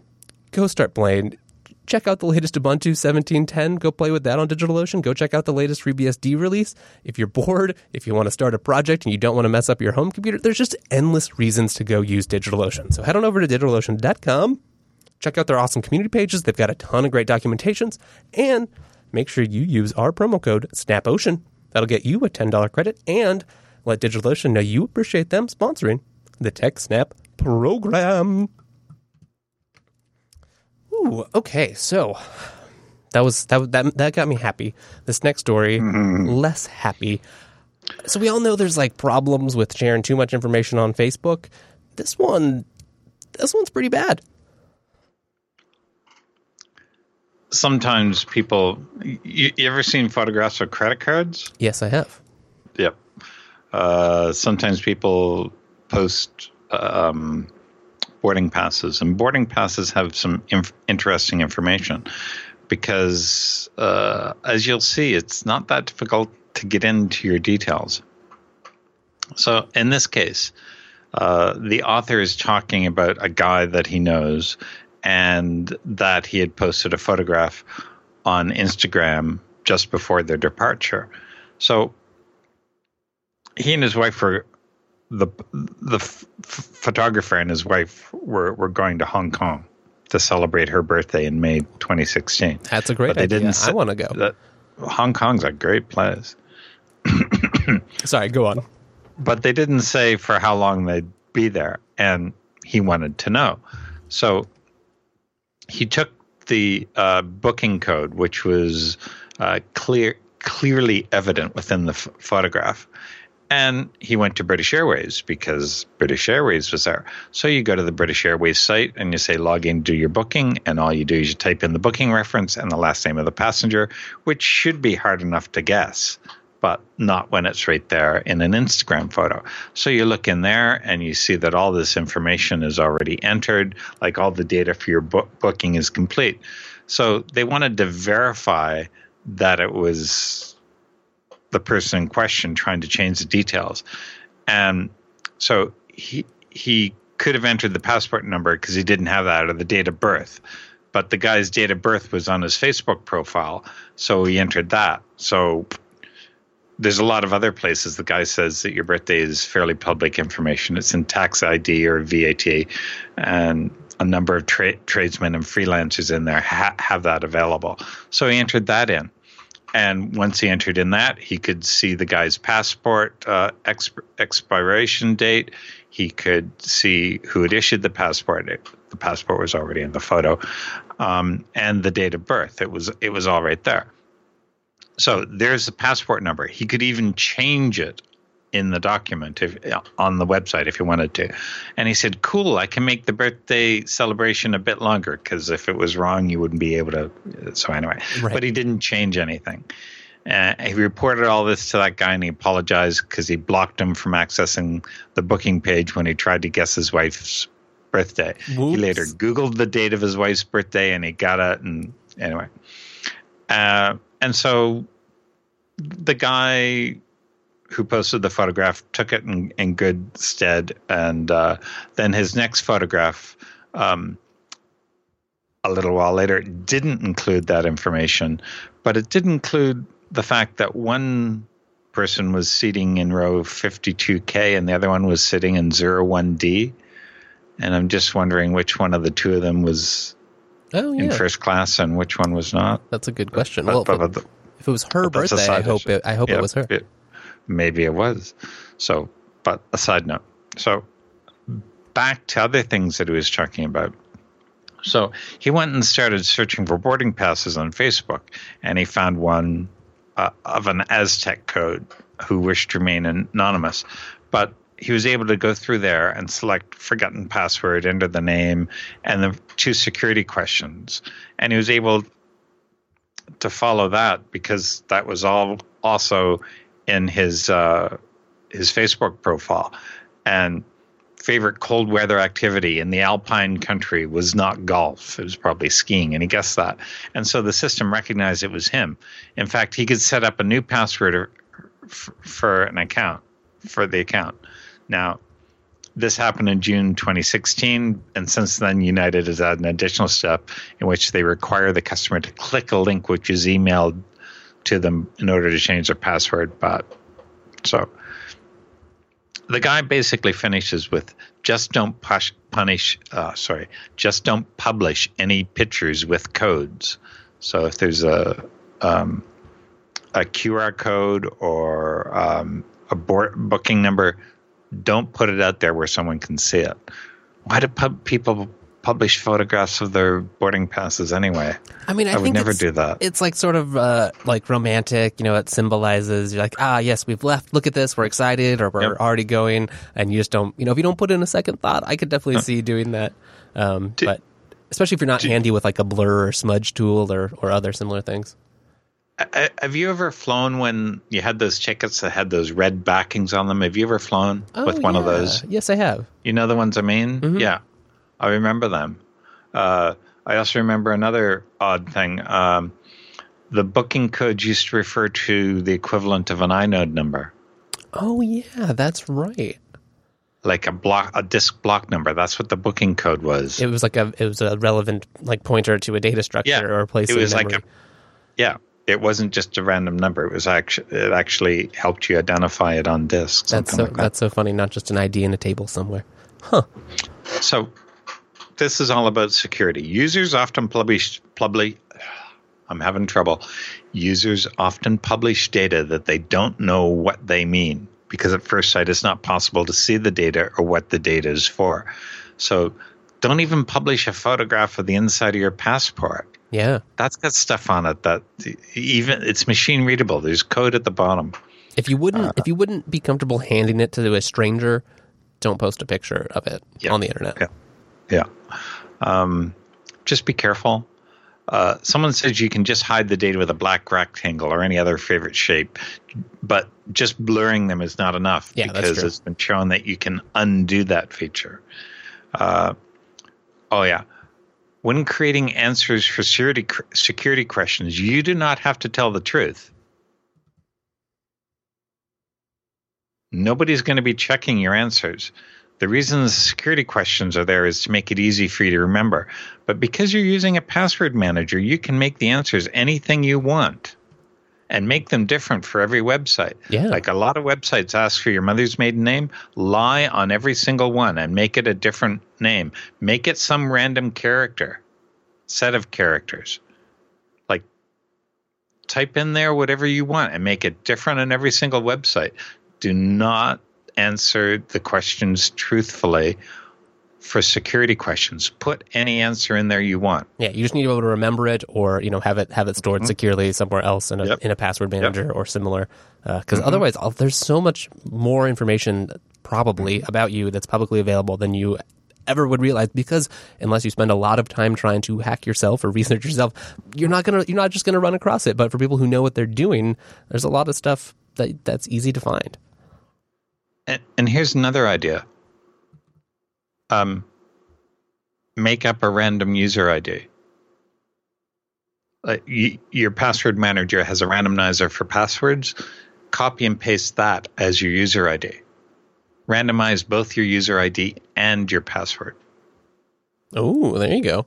Go start playing check out the latest Ubuntu 17.10. Go play with that on DigitalOcean. Go check out the latest FreeBSD release. If you're bored, if you want to start a project and you don't want to mess up your home computer, there's just endless reasons to go use DigitalOcean. So head on over to DigitalOcean.com. Check out their awesome community pages. They've got a ton of great documentations. And make sure you use our promo code SNAPOcean. That'll get you a $10 credit and let DigitalOcean know you appreciate them sponsoring the TechSnap program. Ooh, okay. So that was that that that got me happy. This next story, mm-hmm. less happy. So we all know there's like problems with sharing too much information on Facebook. This one, this one's pretty bad. Sometimes people, you, you ever seen photographs of credit cards? Yes, I have. Yep. Uh, sometimes people post um, boarding passes, and boarding passes have some inf- interesting information because, uh, as you'll see, it's not that difficult to get into your details. So, in this case, uh, the author is talking about a guy that he knows and that he had posted a photograph on Instagram just before their departure. So, he and his wife were the the f- photographer and his wife were were going to Hong Kong to celebrate her birthday in May 2016. That's a great but idea. Didn't say, I want to go. That, Hong Kong's a great place. Sorry, go on. But they didn't say for how long they'd be there, and he wanted to know. So he took the uh, booking code, which was uh, clear, clearly evident within the f- photograph, and he went to British Airways because British Airways was there. So you go to the British Airways site and you say log in, do your booking, and all you do is you type in the booking reference and the last name of the passenger, which should be hard enough to guess, but not when it's right there in an Instagram photo. So you look in there and you see that all this information is already entered, like all the data for your book- booking is complete. So they wanted to verify that it was the person in question trying to change the details. And so he he could have entered the passport number because he didn't have that or the date of birth. But the guy's date of birth was on his Facebook profile, so he entered that. So there's a lot of other places the guy says that your birthday is fairly public information. It's in tax ID or VAT, and a number of tra- tradesmen and freelancers in there ha- have that available. So he entered that in and once he entered in that, he could see the guy's passport uh, exp- expiration date. He could see who had issued the passport. It, the passport was already in the photo, um, and the date of birth. It was it was all right there. So there's the passport number. He could even change it in the document if, on the website if you wanted to. And he said, "Cool, I can make the birthday celebration a bit longer because if it was wrong, you wouldn't be able to." So anyway, right. but he didn't change anything. Uh, he reported all this to that guy and he apologized because he blocked him from accessing the booking page when he tried to guess his wife's birthday. He later Googled the date of his wife's birthday and he got it. And anyway, uh, and so the guy who posted the photograph took it in, in good stead, and uh, then his next photograph, um, a little while later, didn't include that information, but it did include the fact that one person was seating in row 52K and the other one was sitting in 01D. And I'm just wondering which one of the two of them was oh, yeah. in first class and which one was not. That's a good question. But, well, but, but, if, it, was her birthday, I hope it, I hope yeah, it was her. It, maybe it was. So, but a side note. So, back to other things that he was talking about. So, he went and started searching for boarding passes on Facebook, and he found one uh, of an Aztec code who wished to remain anonymous. But he was able to go through there and select forgotten password, enter the name, and the two security questions. And he was able to follow that because that was all also in his uh, his Facebook profile, and favorite cold weather activity in the alpine country was not golf. It was probably skiing, and he guessed that. And so the system recognized it was him. In fact, he could set up a new password for an account for the account. Now, this happened in June 2016, and since then, United has added an additional step in which they require the customer to click a link which is emailed to them in order to change their password. But so the guy basically finishes with just don't push, punish, uh, sorry, just don't publish any pictures with codes. So if there's a, um, a QR code or um, a board, booking number, don't put it out there where someone can see it. Why do pub- people publish photographs of their boarding passes anyway. I mean, I, I would never do that. It's like sort of uh, like romantic, you know, it symbolizes you're like, ah, yes, we've left. Look at this. We're excited or we're yep. already going. And you just don't, you know, if you don't put in a second thought, I could definitely huh. see doing that. Um, do, but especially if you're not do, handy with like a blur or smudge tool or, or other similar things. Have you ever flown when you had those tickets that had those red backings on them? Have you ever flown oh, with one yeah. of those? Yes, I have. You know the ones I mean? Mm-hmm. Yeah. I remember them. Uh, I also remember another odd thing. Um, the booking codes used to refer to the equivalent of an inode number. Oh yeah, that's right. Like a block, a disk block number. That's what the booking code was. It was like a, it was a relevant like pointer to a data structure yeah, or a place. It was like a, yeah. It wasn't just a random number. It was actually it actually helped you identify it on disk. That's so like that. that's so funny. Not just an ID in a table somewhere. Huh. So this is all about security. Users often publish publish I'm having trouble. Users often publish data that they don't know what they mean because at first sight it's not possible to see the data or what the data is for. So don't even publish a photograph of the inside of your passport. Yeah. That's got stuff on it that even it's machine readable. There's code at the bottom. If you wouldn't uh, if you wouldn't be comfortable handing it to a stranger, don't post a picture of it yeah, on the internet. Yeah. Yeah. Um, just be careful. Uh, someone says you can just hide the data with a black rectangle or any other favorite shape, but just blurring them is not enough yeah, because it's been shown that you can undo that feature. Uh, oh yeah, when creating answers for security security questions, you do not have to tell the truth. Nobody's going to be checking your answers. The reason the security questions are there is to make it easy for you to remember. But because you're using a password manager, you can make the answers anything you want and make them different for every website. Yeah. Like a lot of websites ask for your mother's maiden name, lie on every single one and make it a different name. Make it some random character, set of characters. Like type in there whatever you want and make it different on every single website. Do not answer the questions truthfully for security questions. Put any answer in there you want. Yeah, you just need to be able to remember it, or you know, have it have it stored mm-hmm. securely somewhere else in a yep. in a password manager yep. or similar. Because uh, mm-hmm. otherwise, there's so much more information probably mm-hmm. about you that's publicly available than you ever would realize. Because unless you spend a lot of time trying to hack yourself or research yourself, you're not gonna you're not just gonna run across it. But for people who know what they're doing, there's a lot of stuff that that's easy to find. And, and here's another idea. Um, make up a random user ID. Uh, you, your password manager has a randomizer for passwords. Copy and paste that as your user ID. Randomize both your user ID and your password. Oh, there you go.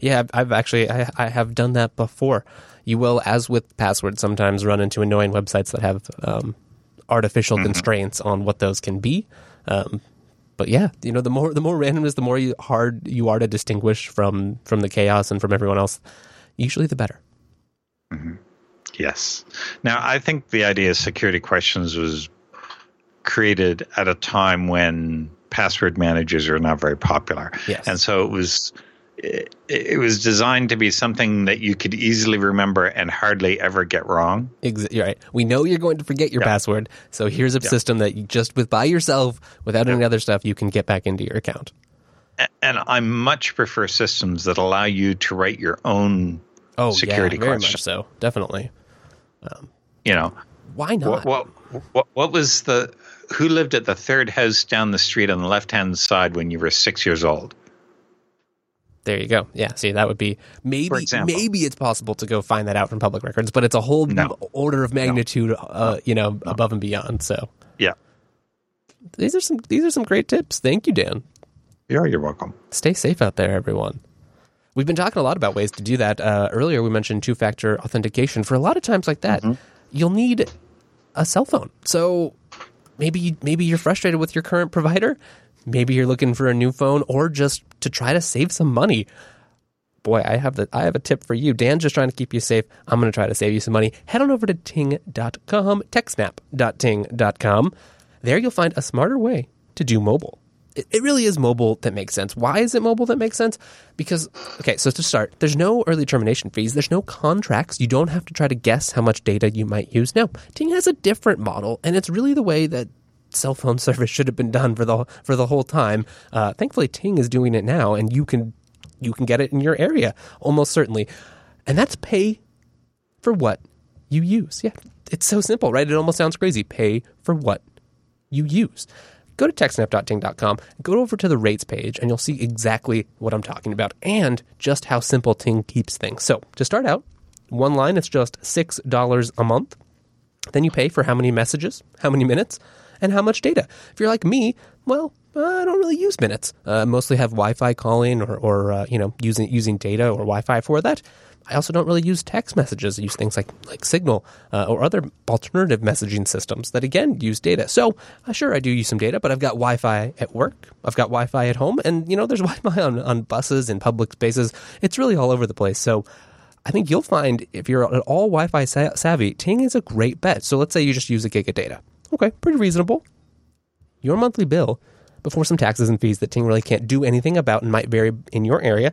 Yeah, I've, I've actually I, I, have done that before. You will, as with passwords, sometimes run into annoying websites that have um, artificial mm-hmm. constraints on what those can be. Um, but yeah, you know, the more the more randomness, the more you, hard you are to distinguish from from the chaos and from everyone else. Usually, the better. Mm-hmm. Yes. Now, I think the idea of security questions was created at a time when password managers are not very popular. Yes. And so it was it, it, was designed to be something that you could easily remember and hardly ever get wrong. Ex- right. We know you're going to forget your password, so here's a system that you just with by yourself, without any other stuff, you can get back into your account. And I much prefer systems that allow you to write your own oh, security yeah, very question. much so, definitely. Um, you know, why not? What, what, what, what was the who lived at the third house down the street on the left hand side when you were six years old? There you go. Yeah. See, that would be maybe maybe it's possible to go find that out from public records, but it's a whole no. order of magnitude, no. uh, you know, no. above and beyond. So yeah, these are some these are some great tips. Thank you, Dan. Yeah, you're welcome. Stay safe out there, everyone. We've been talking a lot about ways to do that. Uh, earlier, we mentioned two factor authentication. For a lot of times like that, mm-hmm. you'll need a cell phone. So maybe maybe you're frustrated with your current provider. Maybe you're looking for a new phone or just to try to save some money. Boy, I have the I have a tip for you. Dan's just trying to keep you safe. I'm going to try to save you some money. Head on over to ting.com, techsnap.ting.com. There you'll find a smarter way to do mobile. It, it really is mobile that makes sense. Why is it mobile that makes sense? Because, okay, so to start, there's no early termination fees. There's no contracts. You don't have to try to guess how much data you might use. No, Ting has a different model, and it's really the way that cell phone service should have been done for the for the whole time. Uh, thankfully, Ting is doing it now, and you can you can get it in your area almost certainly, and that's pay for what you use. Yeah, it's so simple, right? It almost sounds crazy. Pay for what you use. Go to techsnap.ting.com, go over to the rates page, and you'll see exactly what I'm talking about and just how simple Ting keeps things. So, to start out, one line is just $6 a month. Then you pay for how many messages, how many minutes, and how much data. If you're like me, well, I don't really use minutes. Uh, mostly have Wi-Fi calling or, or uh, you know using using data or Wi-Fi for that. I also don't really use text messages. I use things like like Signal uh, or other alternative messaging systems that again use data. So uh, sure, I do use some data, but I've got Wi-Fi at work. I've got Wi-Fi at home, and you know there's Wi-Fi on, on buses and public spaces. It's really all over the place. So I think you'll find if you're at all Wi-Fi savvy, Ting is a great bet. So let's say you just use a gig of data. Okay, pretty reasonable. Your monthly bill before some taxes and fees that Ting really can't do anything about and might vary in your area.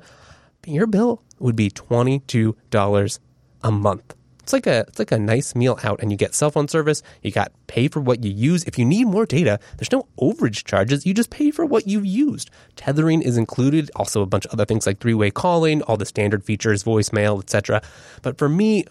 Your bill would be $22 a month. It's like a it's like a nice meal out, and you get cell phone service. You got pay for what you use. If you need more data, there's no overage charges. You just pay for what you've used. Tethering is included. Also, a bunch of other things like three way calling, all the standard features, voicemail, etc. But for me,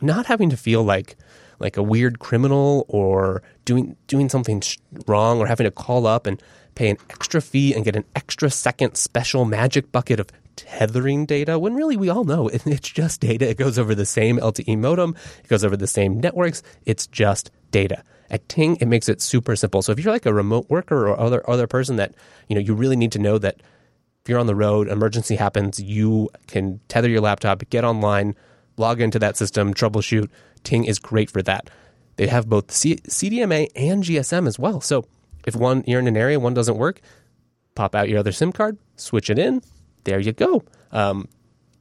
not having to feel like like a weird criminal or doing doing something wrong or having to call up and pay an extra fee and get an extra second special magic bucket of tethering data when really we all know it's just data. It goes over the same LTE modem, it goes over the same networks. It's just data. At Ting, it makes it super simple. So if you're like a remote worker or other other person that you know you really need to know that if you're on the road, emergency happens, you can tether your laptop, get online, log into that system, troubleshoot. Ting is great for that. They have both C- CDMA and GSM as well. So if one you're in an area, one doesn't work, pop out your other SIM card, switch it in, there you go. Um,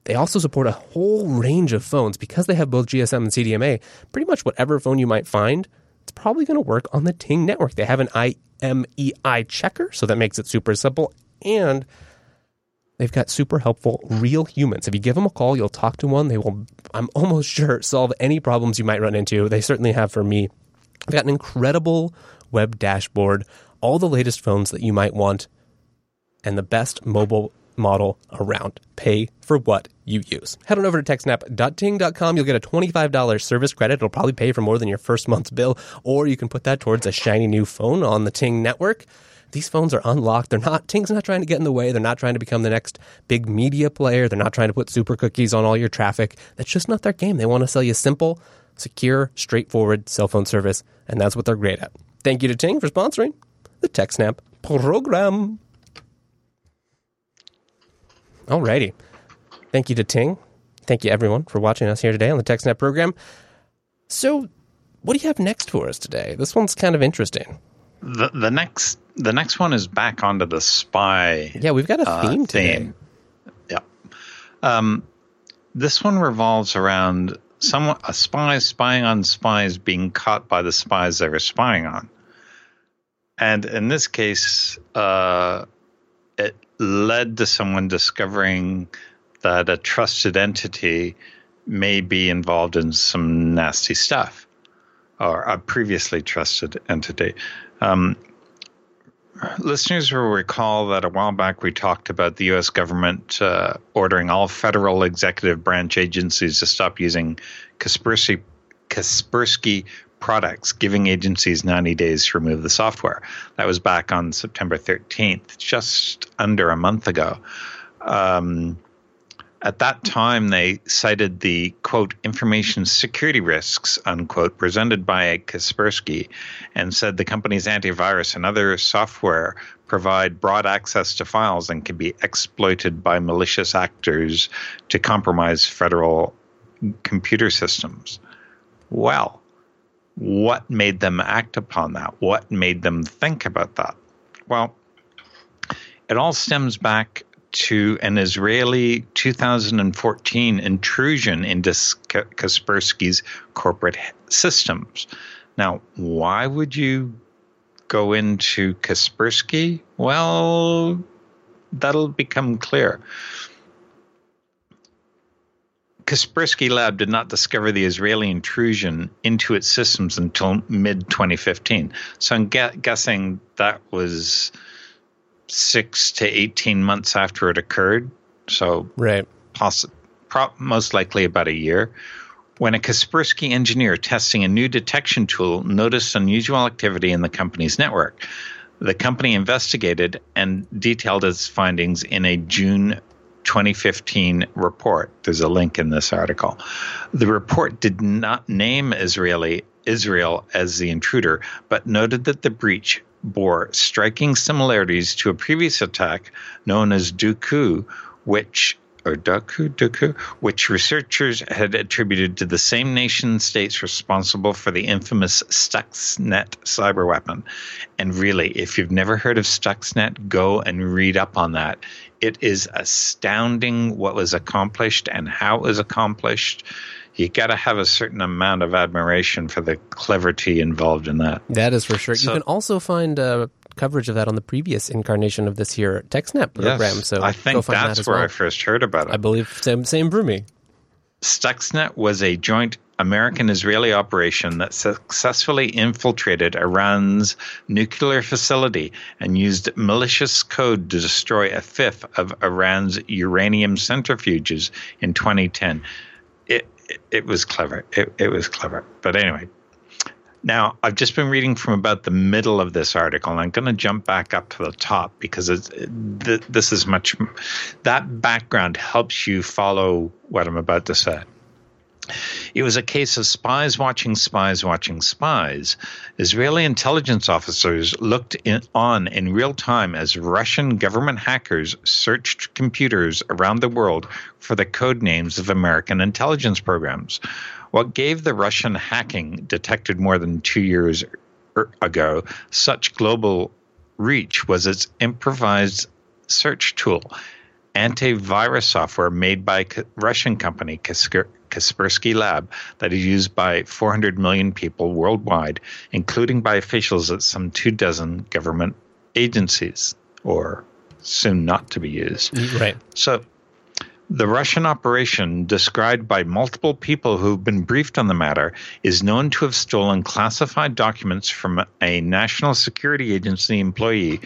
they also support a whole range of phones because they have both GSM and CDMA. Pretty much whatever phone you might find, it's probably going to work on the Ting network. They have an IMEI checker, so that makes it super simple. And they've got super helpful real humans. If you give them a call, you'll talk to one. They will, I'm almost sure, solve any problems you might run into. They certainly have for me. They've got an incredible web dashboard, all the latest phones that you might want, and the best mobile model around. Pay for what you use. Head on over to techsnap.ting.com. You'll get a $25 service credit. It'll probably pay for more than your first month's bill, or you can put that towards a shiny new phone on the Ting network. These phones are unlocked. They're not, Ting's not trying to get in the way. They're not trying to become the next big media player. They're not trying to put super cookies on all your traffic. That's just not their game. They want to sell you simple, secure, straightforward cell phone service, and that's what they're great at. Thank you to Ting for sponsoring the TechSnap program. Alrighty. Thank you to Ting. Thank you, everyone, for watching us here today on the TechSnap program. So, what do you have next for us today? This one's kind of interesting. The, the next the next one is back onto the spy. Yeah, we've got a uh, theme uh, today. Theme. Yeah. Um, this one revolves around someone a spy spying on spies being caught by the spies they were spying on. And in this case, uh, it led to someone discovering that a trusted entity may be involved in some nasty stuff or a previously trusted entity. Um, listeners will recall that a while back we talked about the U.S. government uh, ordering all federal executive branch agencies to stop using Kaspersky, Kaspersky products, giving agencies 90 days to remove the software. That was back on September 13th, just under a month ago. Um, at that time, they cited the quote information security risks unquote presented by Kaspersky, and said the company's antivirus and other software provide broad access to files and can be exploited by malicious actors to compromise federal computer systems. Well, what made them act upon that? What made them think about that? Well, it all stems back to an Israeli 2014 intrusion into Kaspersky's corporate systems. Now, why would you go into Kaspersky? Well, that'll become clear. Kaspersky Lab did not discover the Israeli intrusion into its systems until mid 2015. So I'm guessing that was six to 18 months after it occurred. So, right. Poss- pro- most likely about a year. When a Kaspersky engineer testing a new detection tool noticed unusual activity in the company's network, the company investigated and detailed its findings in a June 2015 report. There's a link in this article. The report did not name Israeli Israel as the intruder, but noted that the breach bore striking similarities to a previous attack known as Duqu, which or Duqu, Duqu, which researchers had attributed to the same nation states responsible for the infamous Stuxnet cyber weapon. And really, if you've never heard of Stuxnet, go and read up on that. It is astounding what was accomplished and how it was accomplished you got to have a certain amount of admiration for the cleverty involved in that. That is for sure. So, you can also find uh, coverage of that on the previous incarnation of this here TechSnap program. Yes, so I go think find that that's as where well. I first heard about it. I believe same same for me. Stuxnet was a joint American Israeli operation that successfully infiltrated Iran's nuclear facility and used malicious code to destroy a fifth of Iran's uranium centrifuges in 2010. It, was clever. It, it was clever. But anyway, now, I've just been reading from about the middle of this article, and I'm going to jump back up to the top because it's, th- this is much. That background helps you follow what I'm about to say. It was a case of spies watching spies watching spies. Israeli intelligence officers looked in, on in real time as Russian government hackers searched computers around the world for the code names of American intelligence programs. What gave the Russian hacking detected more than two years er, ago such global reach was its improvised search tool, antivirus software made by Russian company Kaspersky Lab that is used by 400 million people worldwide, including by officials at some two dozen government agencies, or soon not to be used. Mm, right. So the Russian operation, described by multiple people who've been briefed on the matter, is known to have stolen classified documents from a national security agency employee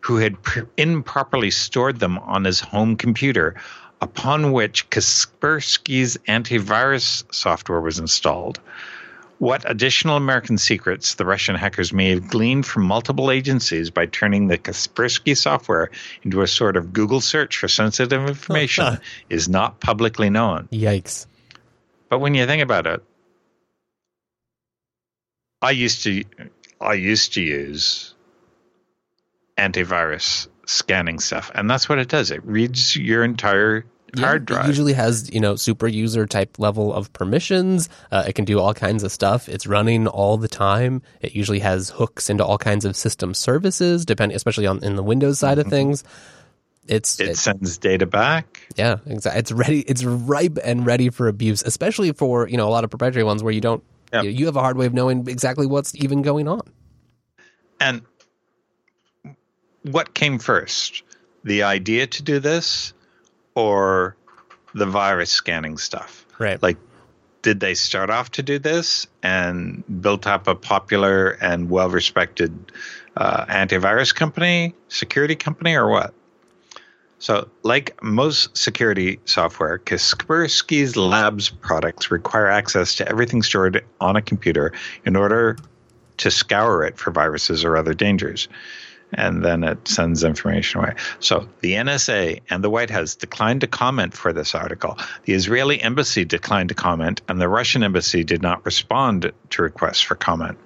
who had improperly stored them on his home computer, upon which Kaspersky's antivirus software was installed. What additional American secrets the Russian hackers may have gleaned from multiple agencies by turning the Kaspersky software into a sort of Google search for sensitive information is not publicly known. Yikes. But when you think about it, I used to I used to use antivirus scanning stuff, and that's what it does. It reads your entire yeah, hard drive. It usually has you know super user type level of permissions. Uh, it can do all kinds of stuff. It's running all the time. It usually has hooks into all kinds of system services, depending, especially on in the Windows side Mm-hmm. of things. It's it, it sends data back. Yeah, exactly. It's ready. It's ripe and ready for abuse, especially for you know a lot of proprietary ones where you don't. Yep. You, you have a hard way of knowing exactly what's even going on. And what came first? The idea to do this or the virus scanning stuff? Right. Like, did they start off to do this and built up a popular and well respected uh, antivirus company, security company, or what? So, like most security software, Kaspersky's Labs products require access to everything stored on a computer in order to scour it for viruses or other dangers. And then it sends information away. So the NSA and the White House declined to comment for this article. The Israeli embassy declined to comment, and the Russian embassy did not respond to requests for comment.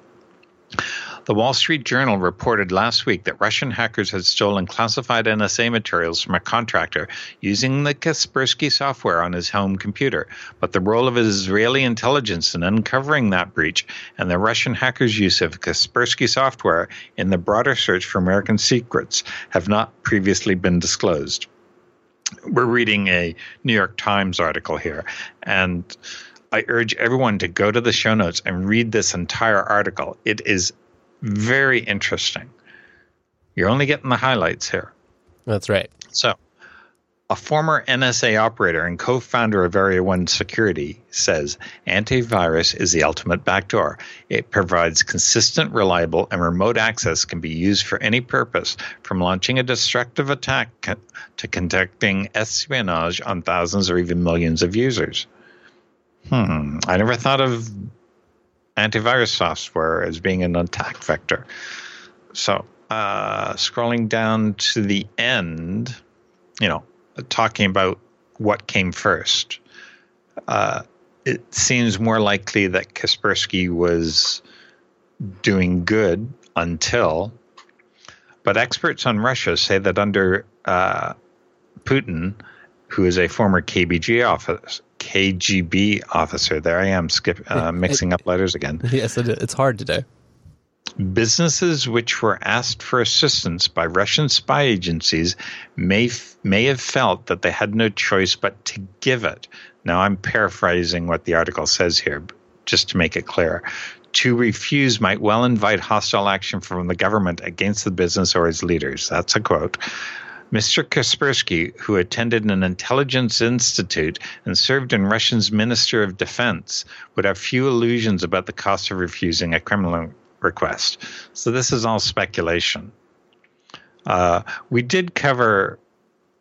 The Wall Street Journal reported last week that Russian hackers had stolen classified NSA materials from a contractor using the Kaspersky software on his home computer. But the role of Israeli intelligence in uncovering that breach and the Russian hackers' use of Kaspersky software in the broader search for American secrets have not previously been disclosed. We're reading a New York Times article here, and I urge everyone to go to the show notes and read this entire article. It is very interesting. You're only getting the highlights here. That's right. So, a former NSA operator and co founder of Area 1 Security says antivirus is the ultimate backdoor. It provides consistent, reliable, and remote access can be used for any purpose, from launching a destructive attack to conducting espionage on thousands or even millions of users. Hmm, I never thought of antivirus software as being an attack vector. So, uh, scrolling down to the end, you know, talking about what came first, uh, it seems more likely that Kaspersky was doing good until, but experts on Russia say that under uh, Putin, who is a former KBG office, KGB officer. There I am, skip, uh, mixing up letters again. Yes, it's hard today. Businesses which were asked for assistance by Russian spy agencies may may have felt that they had no choice but to give it. Now I'm paraphrasing what the article says here, just to make it clear. to refuse might well invite hostile action from the government against the business or its leaders. That's a quote. Mr. Kaspersky, who attended an intelligence institute and served in Russia's Minister of Defense, would have few illusions about the cost of refusing a criminal request. So this is all speculation. Uh, we did cover,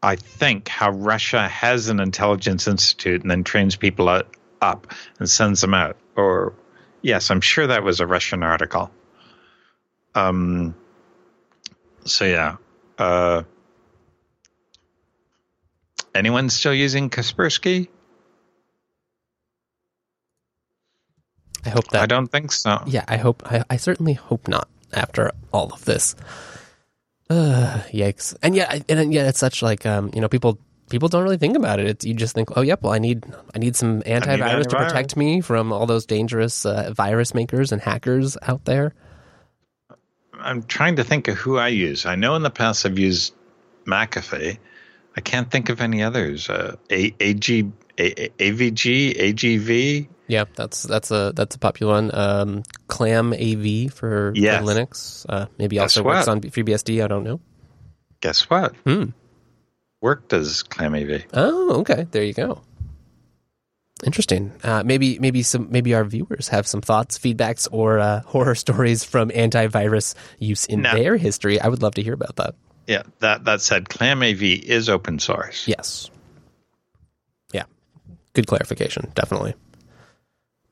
I think, how Russia has an intelligence institute and then trains people up and sends them out. Or, yes, I'm sure that was a Russian article. Um, so, yeah. Uh, anyone still using Kaspersky? I hope that. I don't think so. Yeah, I hope. I, I certainly hope not. After all of this, uh, yikes! And yeah, and yeah, it's such like um, you know, people people don't really think about it. It's, you just think, oh, yep, well, I need I need some antivirus to antivirus. protect me from all those dangerous uh, virus makers and hackers out there. I'm trying to think of who I use. I know in the past I've used McAfee. I can't think of any others. Uh, a- AG, a- AVG, AGV. Yeah, that's that's a that's a popular one. Um, Clam AV for, for Linux. Uh, maybe Guess also works on FreeBSD. I don't know. Guess what? Hmm. Worked as ClamAV. Oh, okay. There you go. Interesting. Uh, maybe maybe some maybe our viewers have some thoughts, feedbacks, or uh, horror stories from antivirus use in No. their history. I would love to hear about that. Yeah, that, that said, ClamAV is open source. Yes. Yeah. Good clarification. Definitely.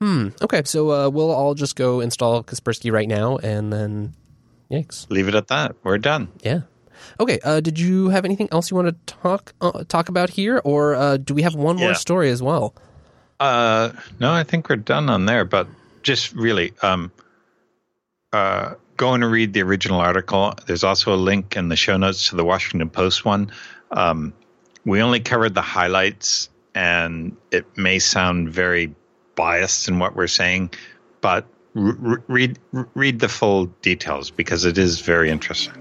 Hmm. Okay. So uh, we'll all just go install Kaspersky right now, and then, yikes. Leave it at that. We're done. Yeah. Okay. Uh, did you have anything else you want to talk uh, talk about here, or uh, do we have one more story as well? Uh, no, I think we're done on there. But just really, um, uh, go and read the original article. There's also a link in the show notes to the Washington Post one. Um, we only covered the highlights, and it may sound very biased in what we're saying, but read read the full details because it is very interesting.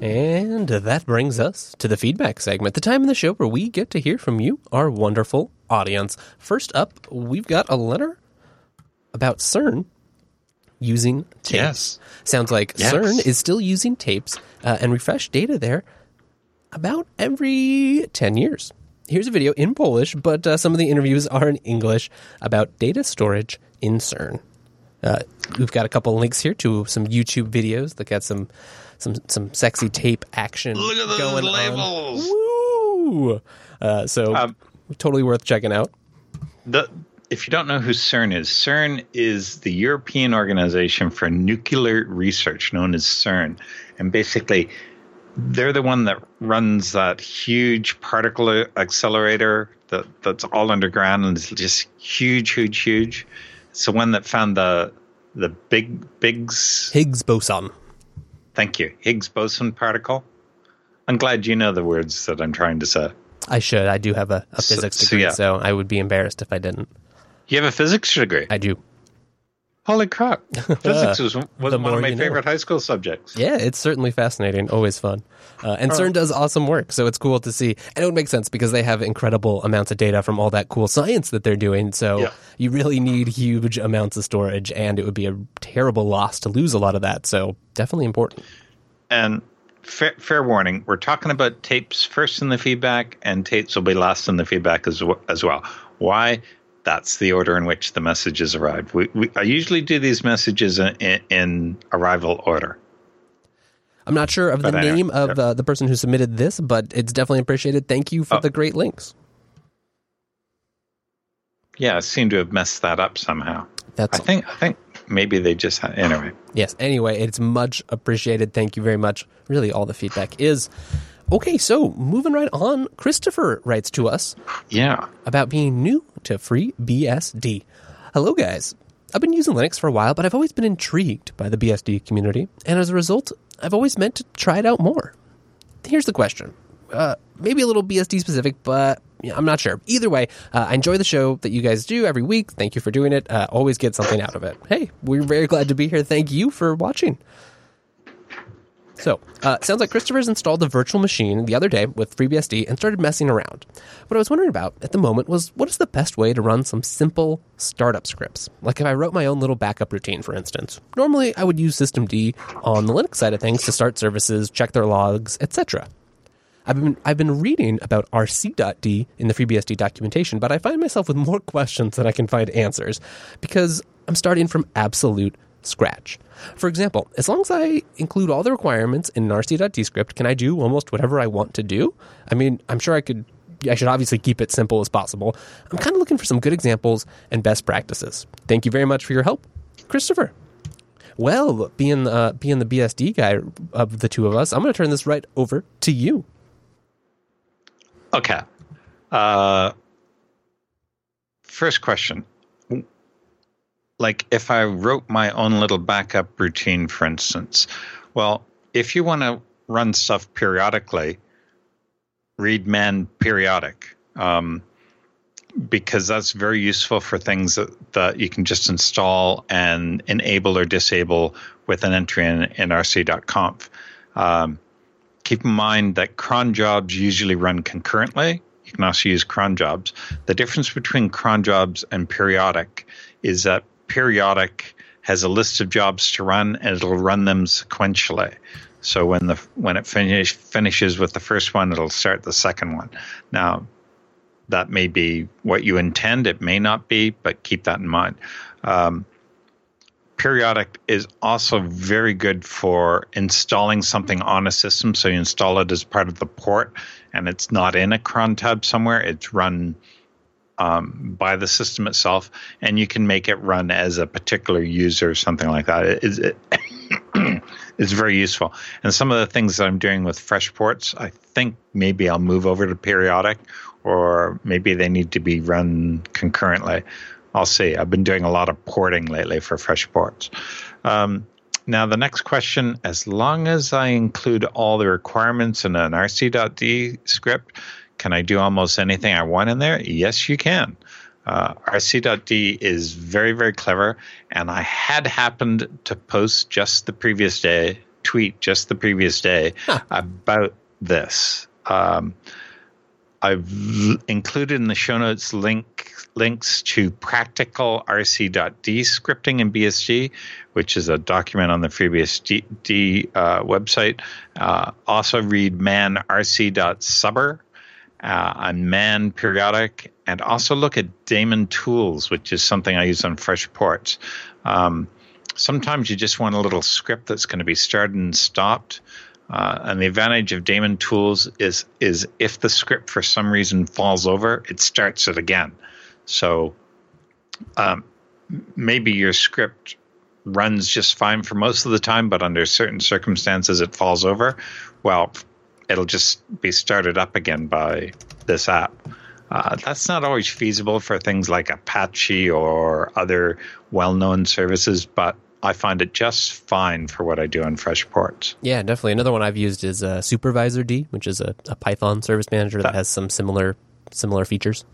And that brings us to the feedback segment, the time in the show where we get to hear from you, our wonderful audience. First up, we've got a letter about CERN using tapes. Yes. Sounds like Yes. CERN is still using tapes uh, and refresh data there about every 10 years. Here's a video in Polish, but uh, some of the interviews are in English about data storage in CERN. Uh, we've got a couple links here to some YouTube videos that got some some some sexy tape action Look at those going on. labels. Woo! Uh, so Um, totally worth checking out. the if you don't know who CERN is, CERN is the European Organization for Nuclear Research, known as CERN, and basically they're the one that runs that huge particle accelerator that that's all underground and it's just huge, huge, huge. It's the one that found the the big Biggs. Higgs boson. Thank you, Higgs boson particle. I'm glad you know the words that I'm trying to say. I should. I do have a, a So- physics so degree, yeah. so I would be embarrassed if I didn't. You have a physics degree. I do. Holy crap! Physics was, was one of my you know. favorite high school subjects. Yeah, it's certainly fascinating. Always fun. Uh, and CERN does awesome work, so it's cool to see. And it would make sense because they have incredible amounts of data from all that cool science that they're doing. So Yeah. you really need huge amounts of storage, and it would be a terrible loss to lose a lot of that. So definitely important. And fair, fair warning, we're talking about tapes first in the feedback, and tapes will be last in the feedback as, w- as well. Why? That's the order in which the messages arrive. We, we, I usually do these messages in, in, in arrival order. I'm not sure of the But anyway, name of uh, the person who submitted this, but it's definitely appreciated. Thank you for Oh. the great links. Yeah, I seem to have messed that up somehow. That's I think I think maybe they just had, anyway. Yes. Anyway, it's much appreciated. Thank you very much. Really, all the feedback is. Okay, so moving right on, Christopher writes to us Yeah, about being new to FreeBSD. Hello, guys. I've been using Linux for a while, but I've always been intrigued by the BSD community, and as a result, I've always meant to try it out more. Here's the question. Uh, maybe a little BSD specific, but yeah, I'm not sure. Either way, uh, I enjoy the show that you guys do every week. Thank you for doing it. Uh, always get something out of it. Hey, we're very glad to be here. Thank you for watching. So, uh, sounds like Christopher's installed the virtual machine the other day with FreeBSD and started messing around. What I was wondering about at the moment was what is the best way to run some simple startup scripts? Like if I wrote my own little backup routine, for instance. Normally, I would use systemd on the Linux side of things to start services, check their logs, etc. I've been I've been reading about rc.d in the FreeBSD documentation, but I find myself with more questions than I can find answers because I'm starting from absolute scratch. For example, as long as I include all the requirements in an rc.d script, can I do almost whatever I want to do? I mean, I'm sure I could I should obviously keep it simple as possible. I'm kind of looking for some good examples and best practices. Thank you very much for your help, Christopher. Well, being uh, being the BSD guy of the two of us, I'm going to turn this right over to you. Okay. Uh, first question. Like, if I wrote my own little backup routine, for instance, well, if you want to run stuff periodically, read man periodic, um, because that's very useful for things that, that you can just install and enable or disable with an entry in, in rc.conf. Um, keep in mind that cron jobs usually run concurrently. You can also use cron jobs. The difference between cron jobs and periodic is that periodic has a list of jobs to run and it'll run them sequentially. So when the when it finish, finishes with the first one, it'll start the second one. Now, that may be what you intend. It may not be, but keep that in mind. Um, periodic is also very good for installing something on a system. So you install it as part of the port, and it's not in a cron tab somewhere. It's run um, by the system itself, and you can make it run as a particular user or something like that. It, it, it's very useful. And some of the things that I'm doing with fresh ports, I think maybe I'll move over to periodic, or maybe they need to be run concurrently. I'll see. I've been doing a lot of porting lately for fresh ports. Um, now, the next question as long as I include all the requirements in an rc.d script, can I do almost anything I want in there? Yes, you can. Uh, rc.d is very, very clever. And I had happened to post just the previous day, tweet just the previous day huh. about this. Um, I've included in the show notes link links to practical rc.d scripting in BSD, which is a document on the FreeBSD uh, website. Uh, also read man rc.subr uh, on man periodic, and also look at daemon tools, which is something I use on fresh ports. Um, sometimes you just want a little script that's going to be started and stopped. Uh, and the advantage of daemon tools is is if the script for some reason falls over, it starts it again. So um, maybe your script runs just fine for most of the time, but under certain circumstances it falls over. Well, it'll just be started up again by this app. Uh, that's not always feasible for things like Apache or other well known services, but I find it just fine for what I do on fresh ports. Yeah, definitely. Another one I've used is uh, Supervisor D, which is a, a Python service manager that, that has some similar similar features.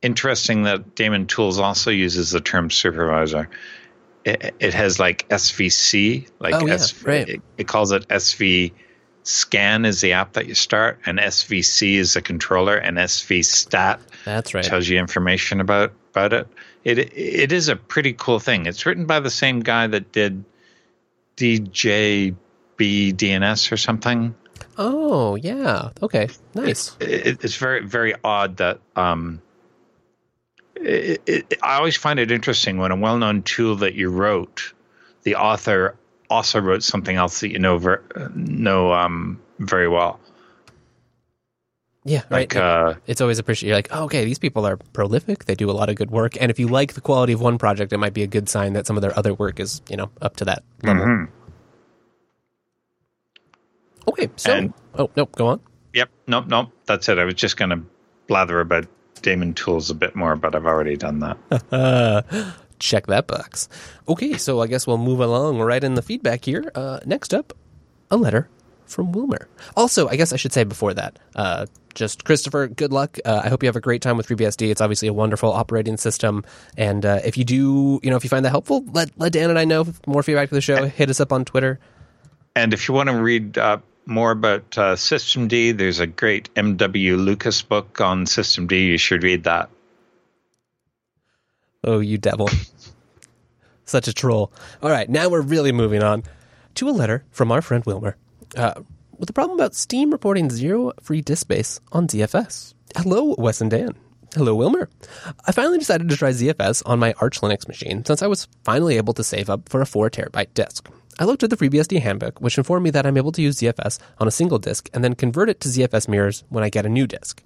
Interesting that Daemon Tools also uses the term supervisor. It, it has like SVC, like oh, yeah, SV, right. it, it calls it SV Scan is the app that you start, and SVC is the controller, and SV Stat that's right tells you information about about it it it is a pretty cool thing. It's written by the same guy that did DJB DNS or something. Oh yeah, okay, nice. It, it, it's very very odd that um, it, I always find it interesting when a well known tool that you wrote, the author also wrote something else that you know ver- know um, very well. Yeah, like, right. Uh, it's always appreciated. You're like, oh, okay, these people are prolific. They do a lot of good work, and if you like the quality of one project, it might be a good sign that some of their other work is, you know, up to that level. Mm-hmm. Okay, so and, oh nope, go on. Yep, nope, nope. That's it. I was just going to blather about Daemon Tools a bit more, but I've already done that. Check that box. Okay, so I guess we'll move along right in the feedback here. Uh, next up, a letter from Wilmer. Also, I guess I should say before that, uh, just Christopher, good luck. Uh, I hope you have a great time with FreeBSD. It's obviously a wonderful operating system, and uh, if you do, you know, if you find that helpful, let let Dan and I know more feedback to the show. Hit us up on Twitter. and if you want to read uh, more about uh, D, there's a great M.W. Lucas book on System D. You should read that. Oh, you devil. Such a troll. All right, now we're really moving on to a letter from our friend Wilmer uh, with a problem about Steam reporting zero free disk space on ZFS. Hello, Wes and Dan. Hello, Wilmer. I finally decided to try ZFS on my Arch Linux machine since I was finally able to save up for a 4 terabyte disk. I looked at the FreeBSD handbook, which informed me that I'm able to use ZFS on a single disk and then convert it to ZFS mirrors when I get a new disk.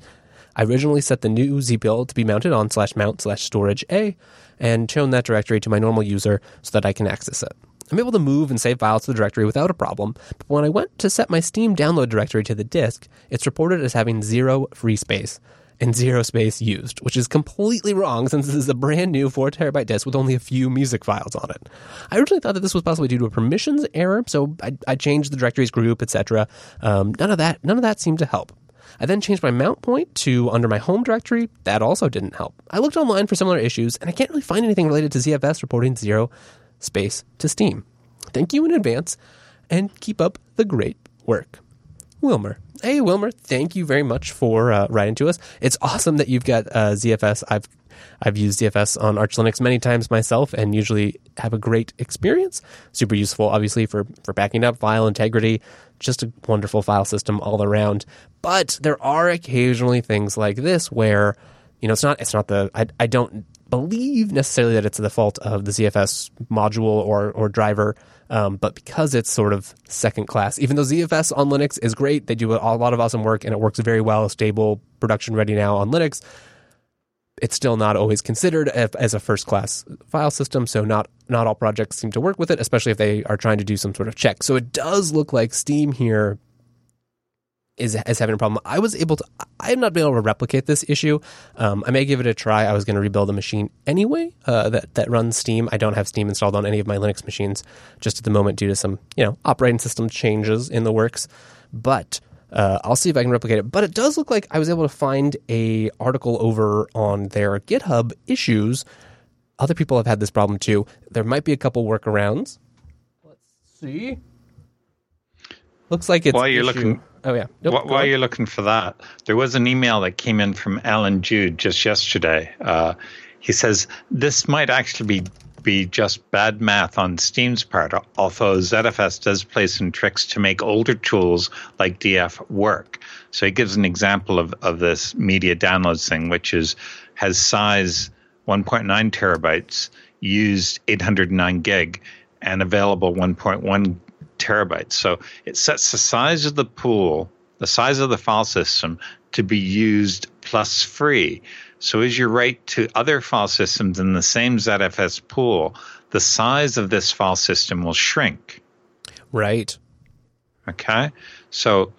I originally set the new zpool to be mounted on slash mount slash storage A and shown that directory to my normal user so that I can access it. I'm able to move and save files to the directory without a problem, but when I went to set my Steam download directory to the disk, it's reported as having zero free space and zero space used, which is completely wrong since this is a brand new 4 terabyte disk with only a few music files on it. I originally thought that this was possibly due to a permissions error, so I, I changed the directories group, etc. Um, none of that, none of that seemed to help. I then changed my mount point to under my home directory. That also didn't help. I looked online for similar issues, and I can't really find anything related to ZFS reporting zero space to Steam. Thank you in advance, and keep up the great work. Wilmer. Hey, Wilmer, thank you very much for uh, writing to us. It's awesome that you've got uh, ZFS. I've I've used ZFS on Arch Linux many times myself, and usually have a great experience. Super useful, obviously for for backing up file integrity. Just a wonderful file system all around. But there are occasionally things like this where you know it's not it's not the I, I don't believe necessarily that it's the fault of the ZFS module or or driver um, but because it's sort of second class, even though ZFS on Linux is great, they do a lot of awesome work and it works very well, stable, production ready now on Linux. It's still not always considered as a first class file system, so not not all projects seem to work with it, especially if they are trying to do some sort of check. So it does look like Steam here is is having a problem. I was able to. I have not been able to replicate this issue. Um, I may give it a try. I was going to rebuild a machine anyway uh, that that runs Steam. I don't have Steam installed on any of my Linux machines just at the moment due to some you know operating system changes in the works. But uh, I'll see if I can replicate it. But it does look like I was able to find a article over on their GitHub issues. Other people have had this problem too. There might be a couple workarounds. Let's see. Looks like it's while you're issue. looking. Oh yeah. Nope, while you're looking for that, there was an email that came in from Alan Jude just yesterday. Uh, he says this might actually be be just bad math on Steam's part, although ZFS does play some tricks to make older tools like DF work. So he gives an example of, of this media downloads thing, which is has size 1.9 terabytes, used 809 gig, and available 1.1 terabytes. So it sets the size of the pool, the size of the file system to be used plus free. So as you write to other file systems in the same ZFS pool, the size of this file system will shrink. Right. Okay. So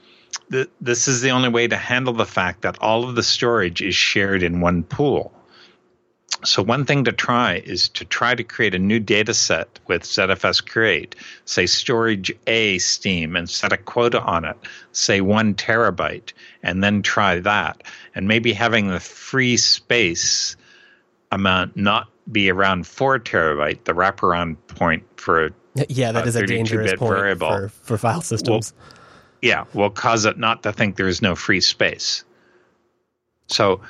th- this is the only way to handle the fact that all of the storage is shared in one pool. So one thing to try is to try to create a new data set with ZFS Create, say storage A Steam, and set a quota on it, say one terabyte, and then try that. And maybe having the free space amount not be around four terabyte, the wraparound point for yeah, that a is a dangerous point variable for, for file systems. Will, yeah, will cause it not to think there is no free space. So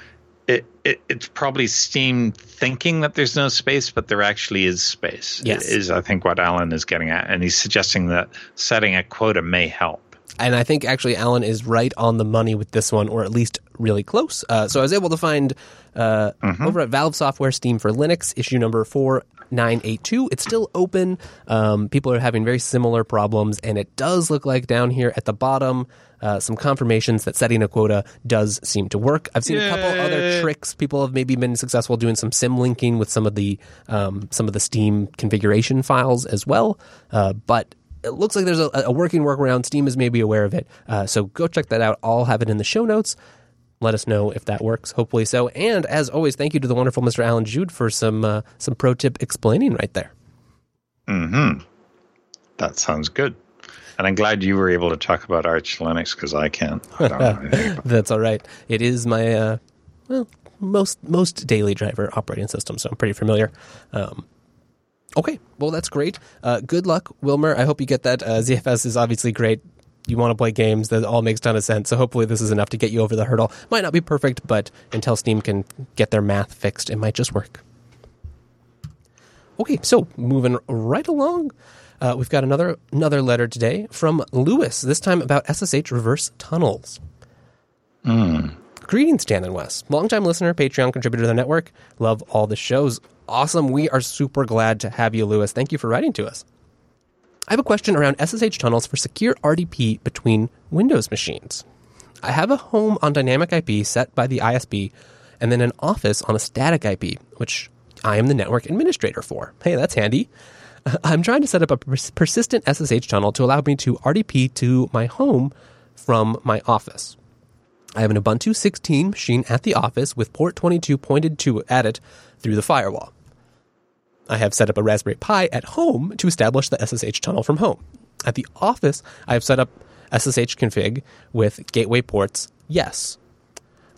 it, it, it's probably Steam thinking that there's no space, but there actually is space. Yes. Is I think what Alan is getting at, and he's suggesting that setting a quota may help. And I think actually Alan is right on the money with this one, or at least really close. Uh, so I was able to find uh, mm-hmm. over at Valve Software Steam for Linux issue number four 982. It's still open. Um, people are having very similar problems, and it does look like down here at the bottom, uh, some confirmations that setting a quota does seem to work. I've seen Yay. a couple other tricks. People have maybe been successful doing some symlinking with some of the um, some of the Steam configuration files as well, uh, but it looks like there's a, a, working workaround. Steam is maybe aware of it. Uh, so go check that out. I'll have it in the show notes. Let us know if that works. Hopefully so. And as always, thank you to the wonderful Mr. Alan Jude for some uh, some pro tip explaining right there. Hmm. That sounds good. And I'm glad you were able to talk about Arch Linux because I can't. I That's all right. It is my uh, well most most daily driver operating system, so I'm pretty familiar. Um, Okay, well that's great. Uh, good luck, Wilmer. I hope you get that. Uh, ZFS is obviously great. You want to play games that all makes a ton of sense. So hopefully this is enough to get you over the hurdle. Might not be perfect, but until Steam can get their math fixed, it might just work. Okay, so moving right along, uh, we've got another another letter today from Lewis. This time about SSH reverse tunnels. Greetings, Dan and Wes. Longtime listener, Patreon contributor to the network. Love all the shows. Awesome. We are super glad to have you, Lewis. Thank you for writing to us. I have a question around SSH tunnels for secure RDP between Windows machines. I have a home on dynamic IP set by the ISP and then an office on a static IP, which I am the network administrator for. Hey, that's handy. I'm trying to set up a pers- persistent SSH tunnel to allow me to RDP to my home from my office. I have an Ubuntu 16 machine at the office with port 22 pointed to at it through the firewall. I have set up a Raspberry Pi at home to establish the SSH tunnel from home. At the office, I have set up SSH config with gateway ports yes.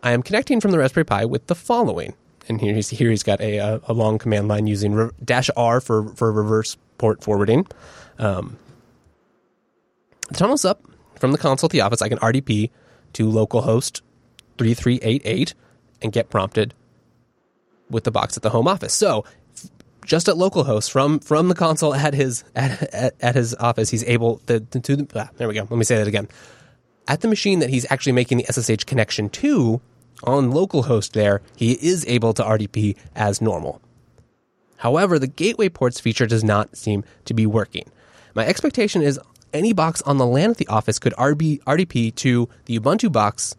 I am connecting from the Raspberry Pi with the following. And here he's, here he's got a, a, long command line using re- dash R for, for reverse port forwarding. Um, the tunnel's up from the console to the office. I can RDP to localhost 3388 and get prompted with the box at the home office. So just at localhost from from the console at his at, at, at his office, he's able to, to, to ah, there we go. Let me say that again. At the machine that he's actually making the SSH connection to on localhost there, he is able to RDP as normal. However, the gateway ports feature does not seem to be working. My expectation is any box on the LAN at the office could RB, RDP to the Ubuntu box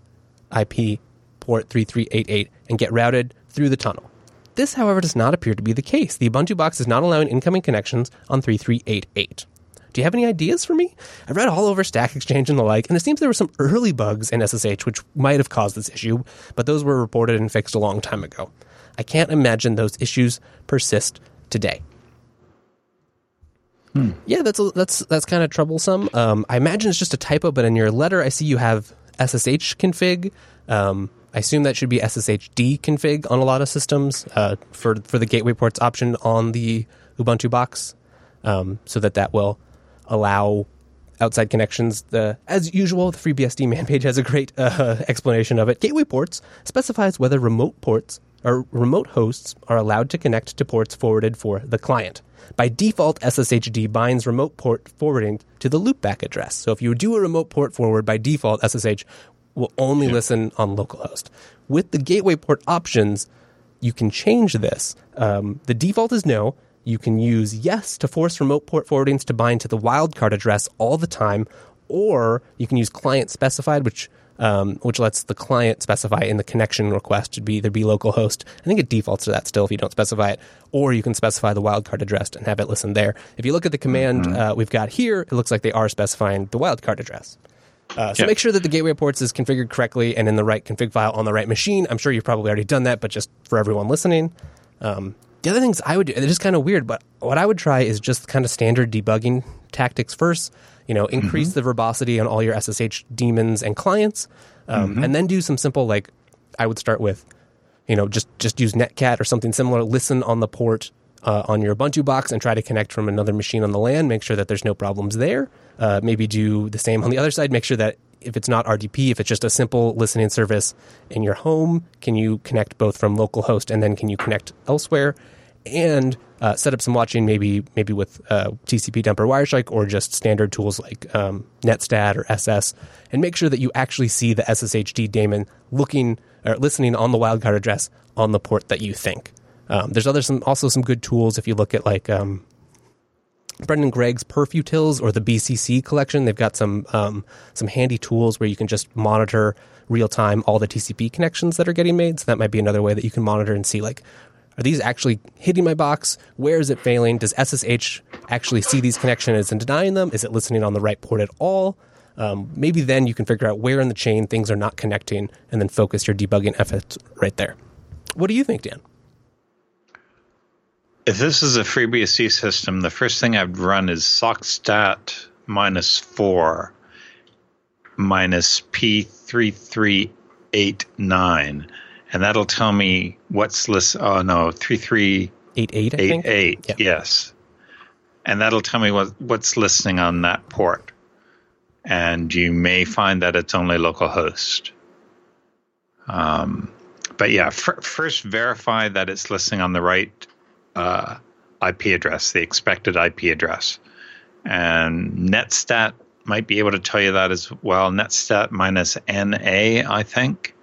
IP port 3388 and get routed through the tunnel. This, however, does not appear to be the case. The Ubuntu box is not allowing incoming connections on 3388. Do you have any ideas for me? I read all over Stack Exchange and the like, and it seems there were some early bugs in SSH which might have caused this issue, but those were reported and fixed a long time ago. I can't imagine those issues persist today. Yeah, that's a, that's that's kind of troublesome. Um, I imagine it's just a typo, but in your letter, I see you have SSH config. Um, I assume that should be SSHD config on a lot of systems uh, for for the gateway ports option on the Ubuntu box, um, so that that will allow outside connections. The as usual, the FreeBSD man page has a great uh, explanation of it. Gateway ports specifies whether remote ports or remote hosts are allowed to connect to ports forwarded for the client. By default, SSHD binds remote port forwarding to the loopback address. So if you do a remote port forward, by default, SSH will only listen on localhost. With the gateway port options, you can change this. Um, the default is no. You can use yes to force remote port forwardings to bind to the wildcard address all the time, or you can use client specified, which um, which lets the client specify in the connection request to be either be localhost. I think it defaults to that still if you don't specify it, or you can specify the wildcard address and have it listen there. If you look at the command uh, we've got here, it looks like they are specifying the wildcard address. Uh, so Yeah. make sure that the gateway ports is configured correctly and in the right config file on the right machine. I'm sure you've probably already done that, but just for everyone listening. Um, the other things I would do, it's just kind of weird, but what I would try is just kind of standard debugging tactics first. You know, increase the verbosity on all your SSH daemons and clients, um, and then do some simple like I would start with, you know, just just use Netcat or something similar. Listen on the port uh, on your Ubuntu box and try to connect from another machine on the LAN. Make sure that there's no problems there. Uh, maybe do the same on the other side. Make sure that if it's not RDP, if it's just a simple listening service in your home, can you connect both from localhost and then can you connect elsewhere? And uh, set up some watching, maybe maybe with uh, TCP dump or Wireshark, or just standard tools like um, Netstat or SS, and make sure that you actually see the SSHD daemon looking or listening on the wildcard address on the port that you think. Um, there's other some also some good tools if you look at like um, Brendan Gregg's Perfutils or the BCC collection. They've got some um, some handy tools where you can just monitor real time all the TCP connections that are getting made. So that might be another way that you can monitor and see like are these actually hitting my box? Where is it failing? Does SSH actually see these connections and denying them? Is it listening on the right port at all? Um, maybe then you can figure out where in the chain things are not connecting and then focus your debugging efforts right there. What do you think, Dan? If this is a FreeBSD system, the first thing I'd run is sockstat minus four minus P3389. And that'll tell me what's list. Oh, no, 3388. Eight eight, I think. Yeah. Yes. and that'll tell me what what's listening on that port. And you may find that it's only localhost. Um, but yeah, f- first verify that it's listening on the right uh, IP address, the expected IP address. And Netstat might be able to tell you that as well. Netstat minus NA, I think.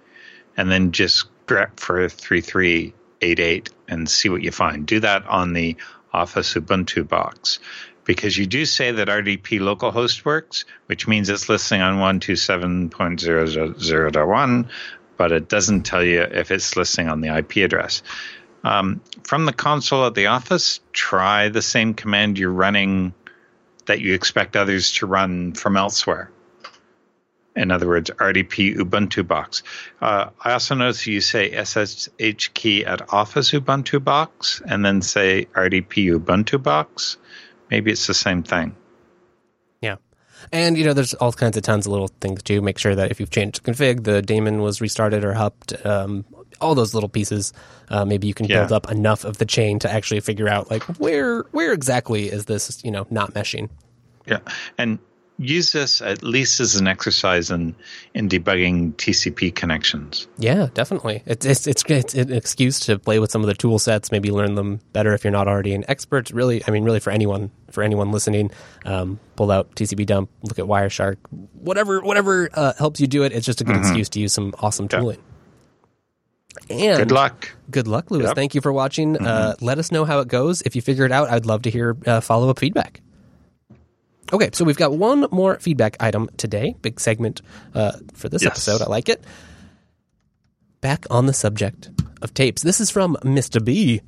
And then just grep for 3388 and see what you find. Do that on the Office Ubuntu box because you do say that RDP localhost works, which means it's listening on 127.0.0.1, but it doesn't tell you if it's listening on the IP address. Um, from the console at the office, try the same command you're running that you expect others to run from elsewhere. In other words, RDP Ubuntu box. Uh, I also notice you say SSH key at Office Ubuntu box and then say RDP Ubuntu box. Maybe it's the same thing. Yeah. And, you know, there's all kinds of tons of little things too. Make sure that if you've changed config, the daemon was restarted or helped. Um, all those little pieces. Uh, maybe you can yeah. build up enough of the chain to actually figure out like where where exactly is this you know not meshing. Yeah, and use this at least as an exercise in in debugging TCP connections. Yeah, definitely. It's it's it's, it's an excuse to play with some of the tool sets, maybe learn them better if you're not already an expert. Really, I mean, really for anyone for anyone listening, um, pull out TCP dump, look at Wireshark, whatever whatever uh, helps you do it. It's just a good mm-hmm. excuse to use some awesome tooling. Yeah. And good luck. Good luck, Louis. Yep. Thank you for watching. Mm-hmm. Uh, let us know how it goes. If you figure it out, I'd love to hear uh, follow up feedback. Okay, so we've got one more feedback item today. Big segment uh, for this yes. episode. I like it. Back on the subject of tapes. This is from Mr. B.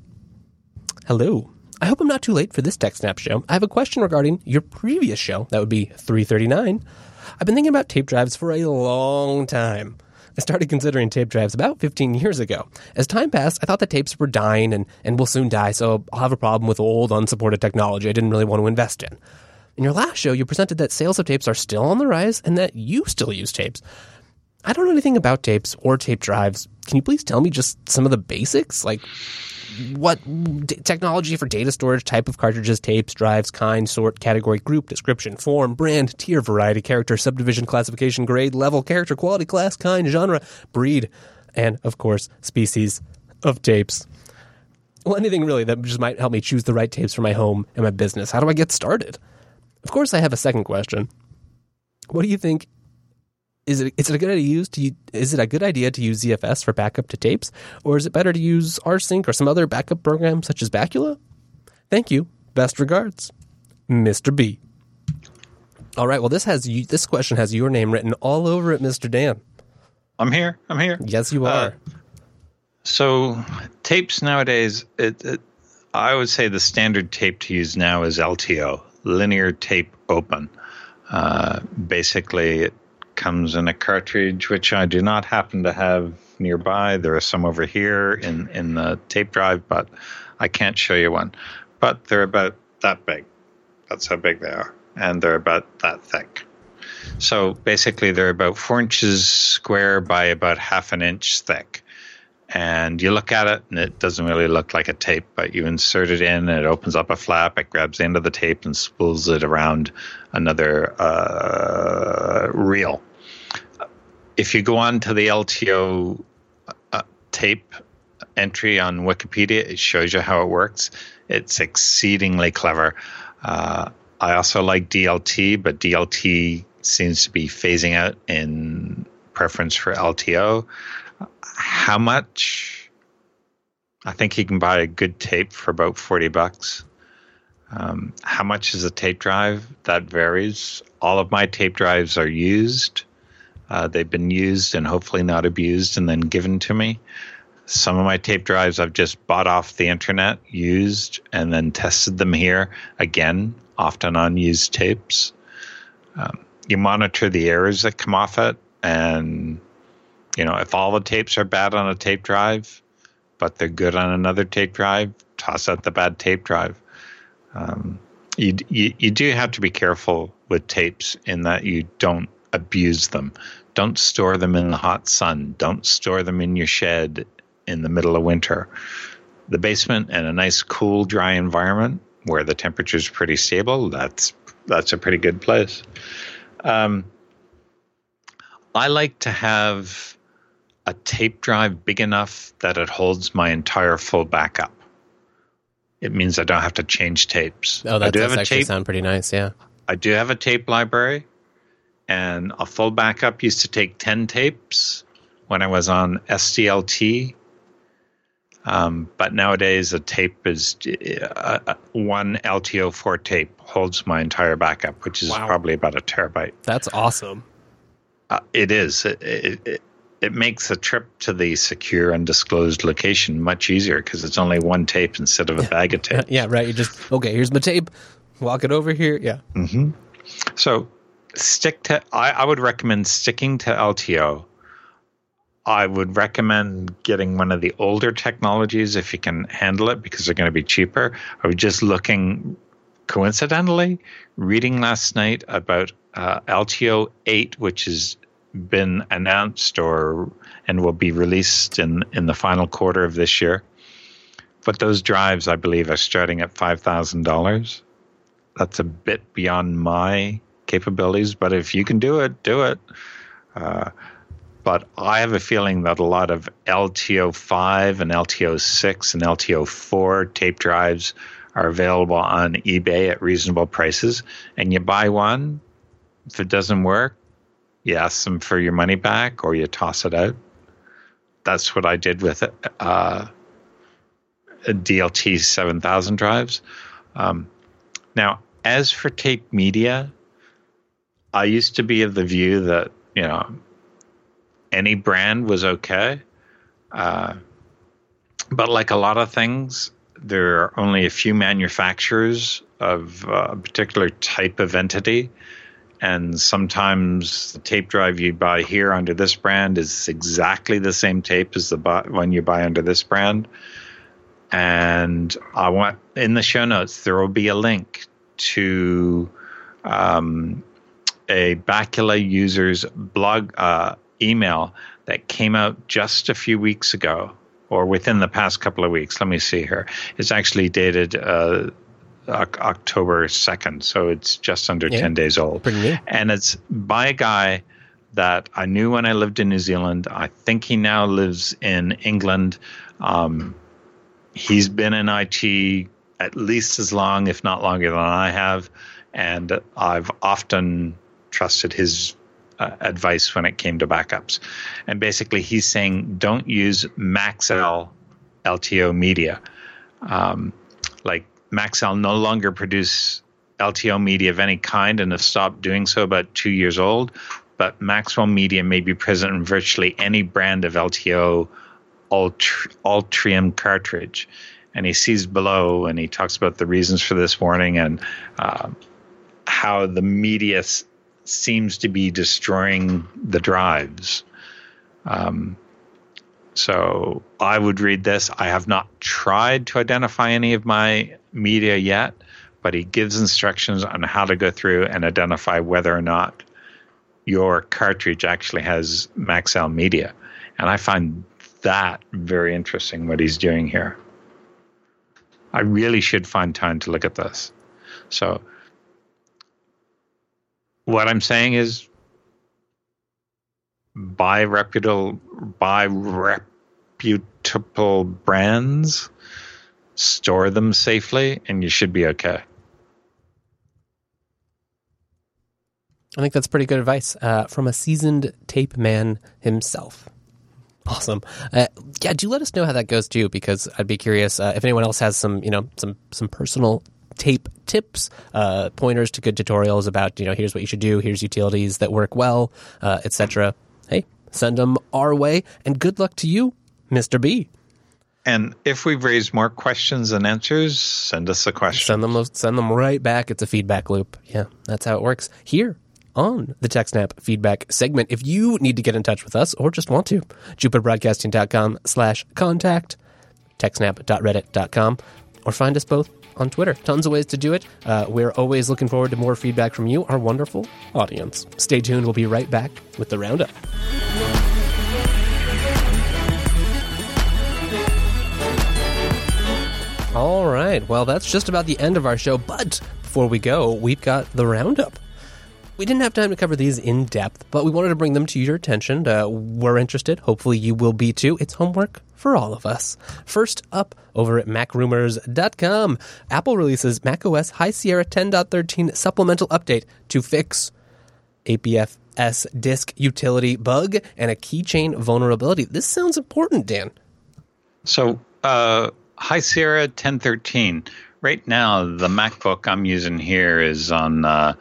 Hello. I hope I'm not too late for this TechSnap show. I have a question regarding your previous show. That would be 339. I've been thinking about tape drives for a long time. I started considering tape drives about 15 years ago. As time passed, I thought that tapes were dying and, and will soon die, so I'll have a problem with old, unsupported technology I didn't really want to invest in. In your last show, you presented that sales of tapes are still on the rise and that you still use tapes. I don't know anything about tapes or tape drives. Can you please tell me just some of the basics? Like, what d- technology for data storage, type of cartridges, tapes, drives, kind, sort, category, group, description, form, brand, tier, variety, character, subdivision, classification, grade, level, character, quality, class, kind, genre, breed, and of course, species of tapes. Well, anything really that just might help me choose the right tapes for my home and my business. How do I get started? Of course, I have a second question. What do you think is it is it a good idea to use to is it a good idea to use ZFS for backup to tapes, or is it better to use rsync or some other backup program such as Bacula? Thank you. Best regards, Mr. B. All right. Well, this has you, this question has your name written all over it, Mr. Dan. I'm here. I'm here. Yes, you are. Uh, so tapes nowadays, it, it, I would say the standard tape to use now is LTO, linear tape open. Uh, basically, comes in a cartridge, which I do not happen to have nearby. There are some over here in, in the tape drive, but I can't show you one. But they're about that big. That's how big they are. And they're about that thick. So basically, they're about four inches square by about half an inch thick. And you look at it, and it doesn't really look like a tape, but you insert it in, and it opens up a flap. It grabs the end of the tape and spools it around another uh, reel if you go on to the LTO uh, tape entry on Wikipedia, it shows you how it works. It's exceedingly clever. Uh, I also like DLT, but DLT seems to be phasing out in preference for LTO. How much? I think you can buy a good tape for about 40 bucks. Um, how much is a tape drive? That varies. All of my tape drives are used. Uh, they've been used and hopefully not abused and then given to me. Some of my tape drives I've just bought off the internet, used, and then tested them here again, often on used tapes. Um, you monitor the errors that come off it, and you know if all the tapes are bad on a tape drive, but they're good on another tape drive, toss out the bad tape drive. Um, you, you you do have to be careful with tapes in that you don't abuse them. Don't store them in the hot sun. Don't store them in your shed in the middle of winter. The basement and a nice, cool, dry environment where the temperature is pretty stable, that's that's a pretty good place. Um, I like to have a tape drive big enough that it holds my entire full backup. It means I don't have to change tapes. Oh, that do does have a actually tape. sound pretty nice. Yeah. I do have a tape library, and a full backup used to take 10 tapes when I was on SDLT. Um, but nowadays, a tape is uh, uh, one LTO4 tape holds my entire backup, which is Wow. probably about a terabyte. That's awesome. Uh, it is. It, it, it, it makes a trip to the secure undisclosed location much easier because it's only one tape instead of a bag of tape. Yeah, right. You just okay. Here's my tape. Walk it over here. Yeah. So stick to. I, I would recommend sticking to LTO. I would recommend getting one of the older technologies if you can handle it because they're going to be cheaper. I was just looking, coincidentally, reading last night about uh, LTO 8, which has been announced or and will be released in, in the final quarter of this year. But those drives, I believe, are starting at $5,000 that's a bit beyond my capabilities, but if you can do it, do it. Uh, but I have a feeling that a lot of LTO5 and LTO6 and LTO4 tape drives are available on eBay at reasonable prices. And you buy one, if it doesn't work, you ask them for your money back or you toss it out. That's what I did with uh, DLT 7000 drives. Um, now, as for tape media, I used to be of the view that, you know, any brand was okay. Uh, but like a lot of things, there are only a few manufacturers of uh, a particular type of entity. And sometimes the tape drive you buy here under this brand is exactly the same tape as the one you buy under this brand. And I want in the show notes, there will be a link to um, a Bacula user's blog uh, email that came out just a few weeks ago or within the past couple of weeks. Let me see here. It's actually dated uh, Oc- October 2nd, so it's just under Yeah. 10 days old. Pretty new. And it's by a guy that I knew when I lived in New Zealand. I think he now lives in England. Um, he's been in IT at least as long, if not longer than I have, and I've often trusted his uh, advice when it came to backups. And basically, he's saying don't use Maxell LTO media. Um, like Maxell no longer produce LTO media of any kind and have stopped doing so about two years old. But Maxell Media may be present in virtually any brand of LTO Altr- Ultrium cartridge. And he sees below and he talks about the reasons for this warning and uh, how the media seems to be destroying the drives. Um, so I would read this. I have not tried to identify any of my media yet, but he gives instructions on how to go through and identify whether or not your cartridge actually has Maxell media. And I find that very interesting what he's doing here. I really should find time to look at this. So, what I'm saying is buy reputable, buy reputable brands, store them safely, and you should be okay. I think that's pretty good advice uh, from a seasoned tape man himself. Awesome. Uh, yeah, do let us know how that goes too, because I'd be curious uh, if anyone else has some, you know, some some personal tape tips, uh, pointers to good tutorials about, you know, here's what you should do, here's utilities that work well, uh, etc. Hey, send them our way, and good luck to you, Mister B. And if we've raised more questions than answers, send us a question. Send them send them right back. It's a feedback loop. Yeah, that's how it works here on the TechSnap feedback segment. If you need to get in touch with us or just want to, jupiterbroadcasting.com slash contact, techsnap.reddit.com, or find us both on Twitter. Tons of ways to do it. Uh, we're always looking forward to more feedback from you, our wonderful audience. Stay tuned. We'll be right back with the roundup. All right. Well, that's just about the end of our show. But before we go, we've got the roundup. We didn't have time to cover these in depth, but we wanted to bring them to your attention. Uh, we're interested. Hopefully, you will be too. It's homework for all of us. First up, over at MacRumors.com, Apple releases macOS High Sierra 10.13 supplemental update to fix APFS disk utility bug and a keychain vulnerability. This sounds important, Dan. So, uh, High Sierra 1013. Right now, the MacBook I'm using here is on uh,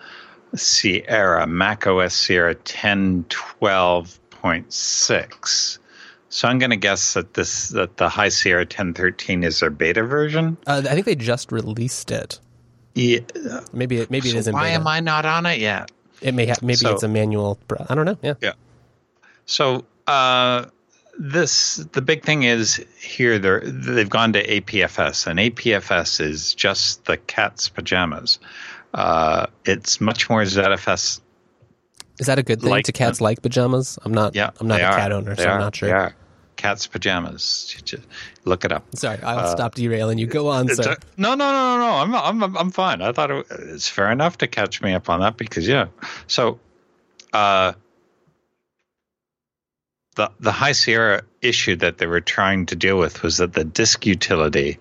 Sierra, Mac OS Sierra 1012.6. So I'm going to guess that this that the High Sierra 1013 is their beta version. Uh, I think they just released it. Yeah. Maybe it, maybe so it is in why beta. am I not on it yet? It may have. Maybe So- it's a manual. I don't know. Yeah. Yeah. So uh, this the big thing is here they're they've gone to APFS and APFS is just the cat's pajamas. Uh, it's much more ZFS. Is that a good thing Like- to cats like pajamas? I'm not. Yeah, I'm not a are. cat owner, They so I'm not sure. Cat's pajamas. Look it up. Sorry, I'll stop derailing you. Go on, Uh, sir. a- no, no, no, no, no. I'm, I'm, I'm, I'm fine. I thought it, it's fair enough to catch me up on that because yeah. So, uh, the the High Sierra issue that they were trying to deal with was that the disk utility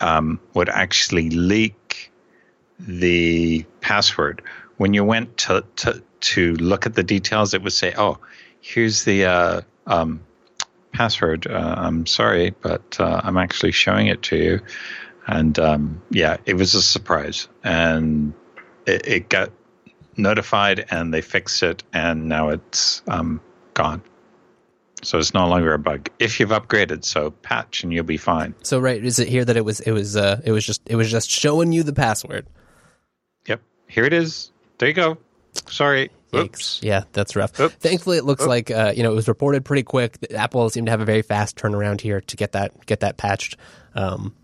um, would actually leak the password when you went to to to look at the details. It would say, "Oh, here's the." Uh, um, password. Uh, I'm sorry, but uh, I'm actually showing it to you. And um, yeah, it was a surprise. And it, it got notified and they fixed it, and now it's um, gone. So it's no longer a bug if you've upgraded. So patch and you'll be fine. So right, is it here that it was? It was. Uh, it was just. It was just showing you the password. Yep, here it is. There you go. Sorry. Yikes. Oops. Yeah, that's rough. Oops. Thankfully, it looks Oops. like uh, you know it was reported pretty quick. Apple seemed to have a very fast turnaround here to get that get that patched. Um,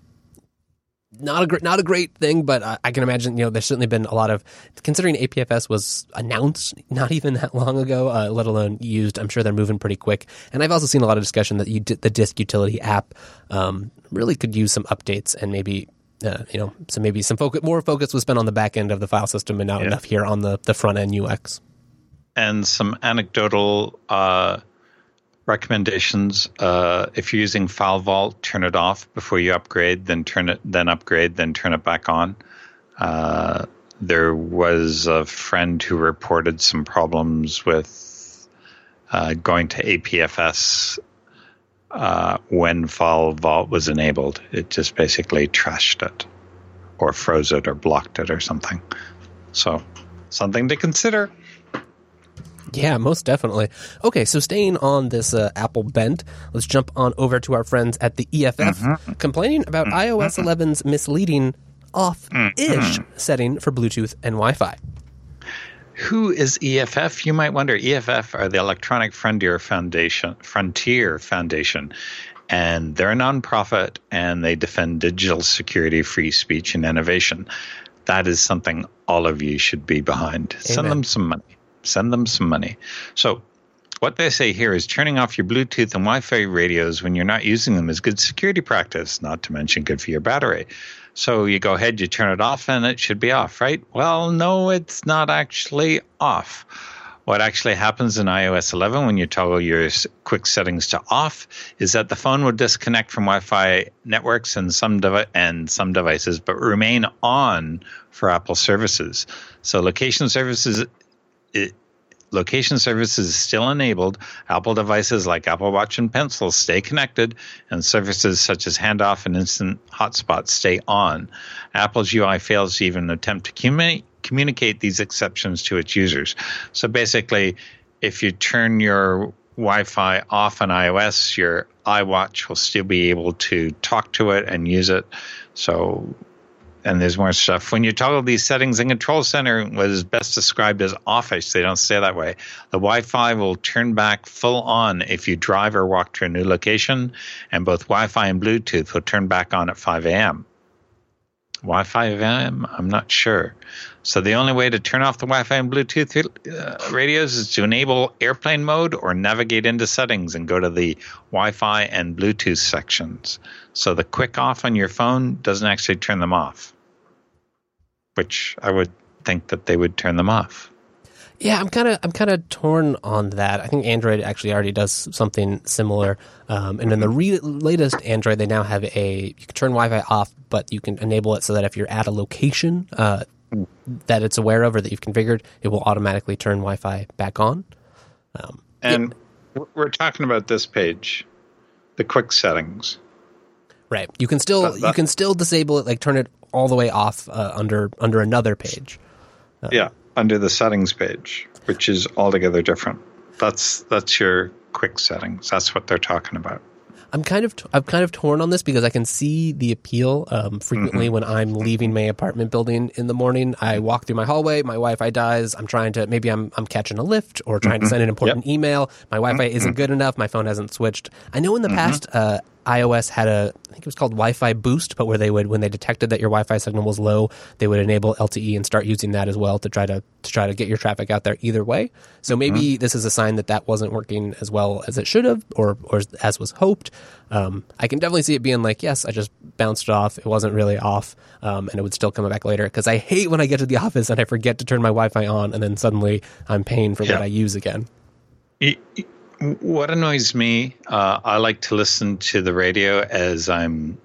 not a great not a great thing, but I, I can imagine you know there's certainly been a lot of considering APFS was announced not even that long ago, uh, let alone used. I'm sure they're moving pretty quick, and I've also seen a lot of discussion that you the disk utility app um, really could use some updates and maybe. Uh, you know, so maybe some focus, more focus was spent on the back end of the file system and not Yeah. enough here on the, the front end UX. And some anecdotal uh, recommendations. Uh, if you're using FileVault, turn it off before you upgrade. Then turn it, then upgrade, then turn it back on. Uh, there was a friend who reported some problems with uh, going to APFS uh, when FileVault was enabled. It just basically trashed it, or froze it, or blocked it, or something. So, something to consider. Yeah, most definitely. Okay, so staying on this uh, Apple bent, let's jump on over to our friends at the EFF mm-hmm. complaining about mm-hmm. iOS 11's misleading off-ish mm-hmm. setting for Bluetooth and Wi-Fi. Who is EFF? You might wonder. EFF are the Electronic Frontier Foundation, Frontier Foundation, and they're a nonprofit and they defend digital security, free speech, and innovation. That is something all of you should be behind. Send them some money. Send them some money. So, what they say here is turning off your Bluetooth and Wi Fi radios when you're not using them is good security practice, not to mention good for your battery. So you go ahead, you turn it off, and it should be off, right? Well, no, it's not actually off. What actually happens in iOS 11 when you toggle your quick settings to off is that the phone will disconnect from Wi-Fi networks and some devi- and some devices, but remain on for Apple services. So location services it, location services is still enabled. Apple devices like Apple Watch and Pencil stay connected, and services such as handoff and instant hotspots stay on. Apple's UI fails to even attempt to communi- communicate these exceptions to its users. So basically, if you turn your Wi-Fi off on iOS, your iWatch will still be able to talk to it and use it. So and there's more stuff. When you toggle these settings in Control Center, what is best described as office, they don't say that way. The Wi-Fi will turn back full on if you drive or walk to a new location, and both Wi-Fi and Bluetooth will turn back on at 5 a.m. Wi-Fi AM? I'm not sure. So the only way to turn off the Wi-Fi and Bluetooth uh, radios is to enable airplane mode or navigate into settings and go to the Wi-Fi and Bluetooth sections. So the quick off on your phone doesn't actually turn them off, which I would think that they would turn them off. Yeah, I'm kind of I'm kind of torn on that. I think Android actually already does something similar, um, and in the re- latest Android, they now have a you can turn Wi-Fi off, but you can enable it so that if you're at a location uh, that it's aware of or that you've configured, it will automatically turn Wi-Fi back on. Um, and yeah. we're talking about this page, the quick settings. Right. You can still you can still disable it, like turn it all the way off uh, under under another page. Uh, yeah under the settings page, which is altogether different. That's that's your quick settings. That's what they're talking about. I'm kind of I'm kind of torn on this because I can see the appeal. Um, frequently, mm-hmm. when I'm leaving my apartment building in the morning, I walk through my hallway. My Wi-Fi dies. I'm trying to maybe I'm I'm catching a lift or trying mm-hmm. to send an important yep. email. My Wi-Fi mm-hmm. isn't good enough. My phone hasn't switched. I know in the mm-hmm. past uh, iOS had a, I think it was called Wi-Fi Boost, but where they would, when they detected that your Wi-Fi signal was low, they would enable LTE and start using that as well to try to to try to get your traffic out there either way. So maybe mm-hmm. this is a sign that that wasn't working as well as it should have, or or as was hoped. Um, I can definitely see it being like, yes, I just bounced off. It wasn't really off, um, and it would still come back later. Because I hate when I get to the office and I forget to turn my Wi-Fi on, and then suddenly I'm paying for yeah. what I use again. It, what annoys me, uh, I like to listen to the radio as I'm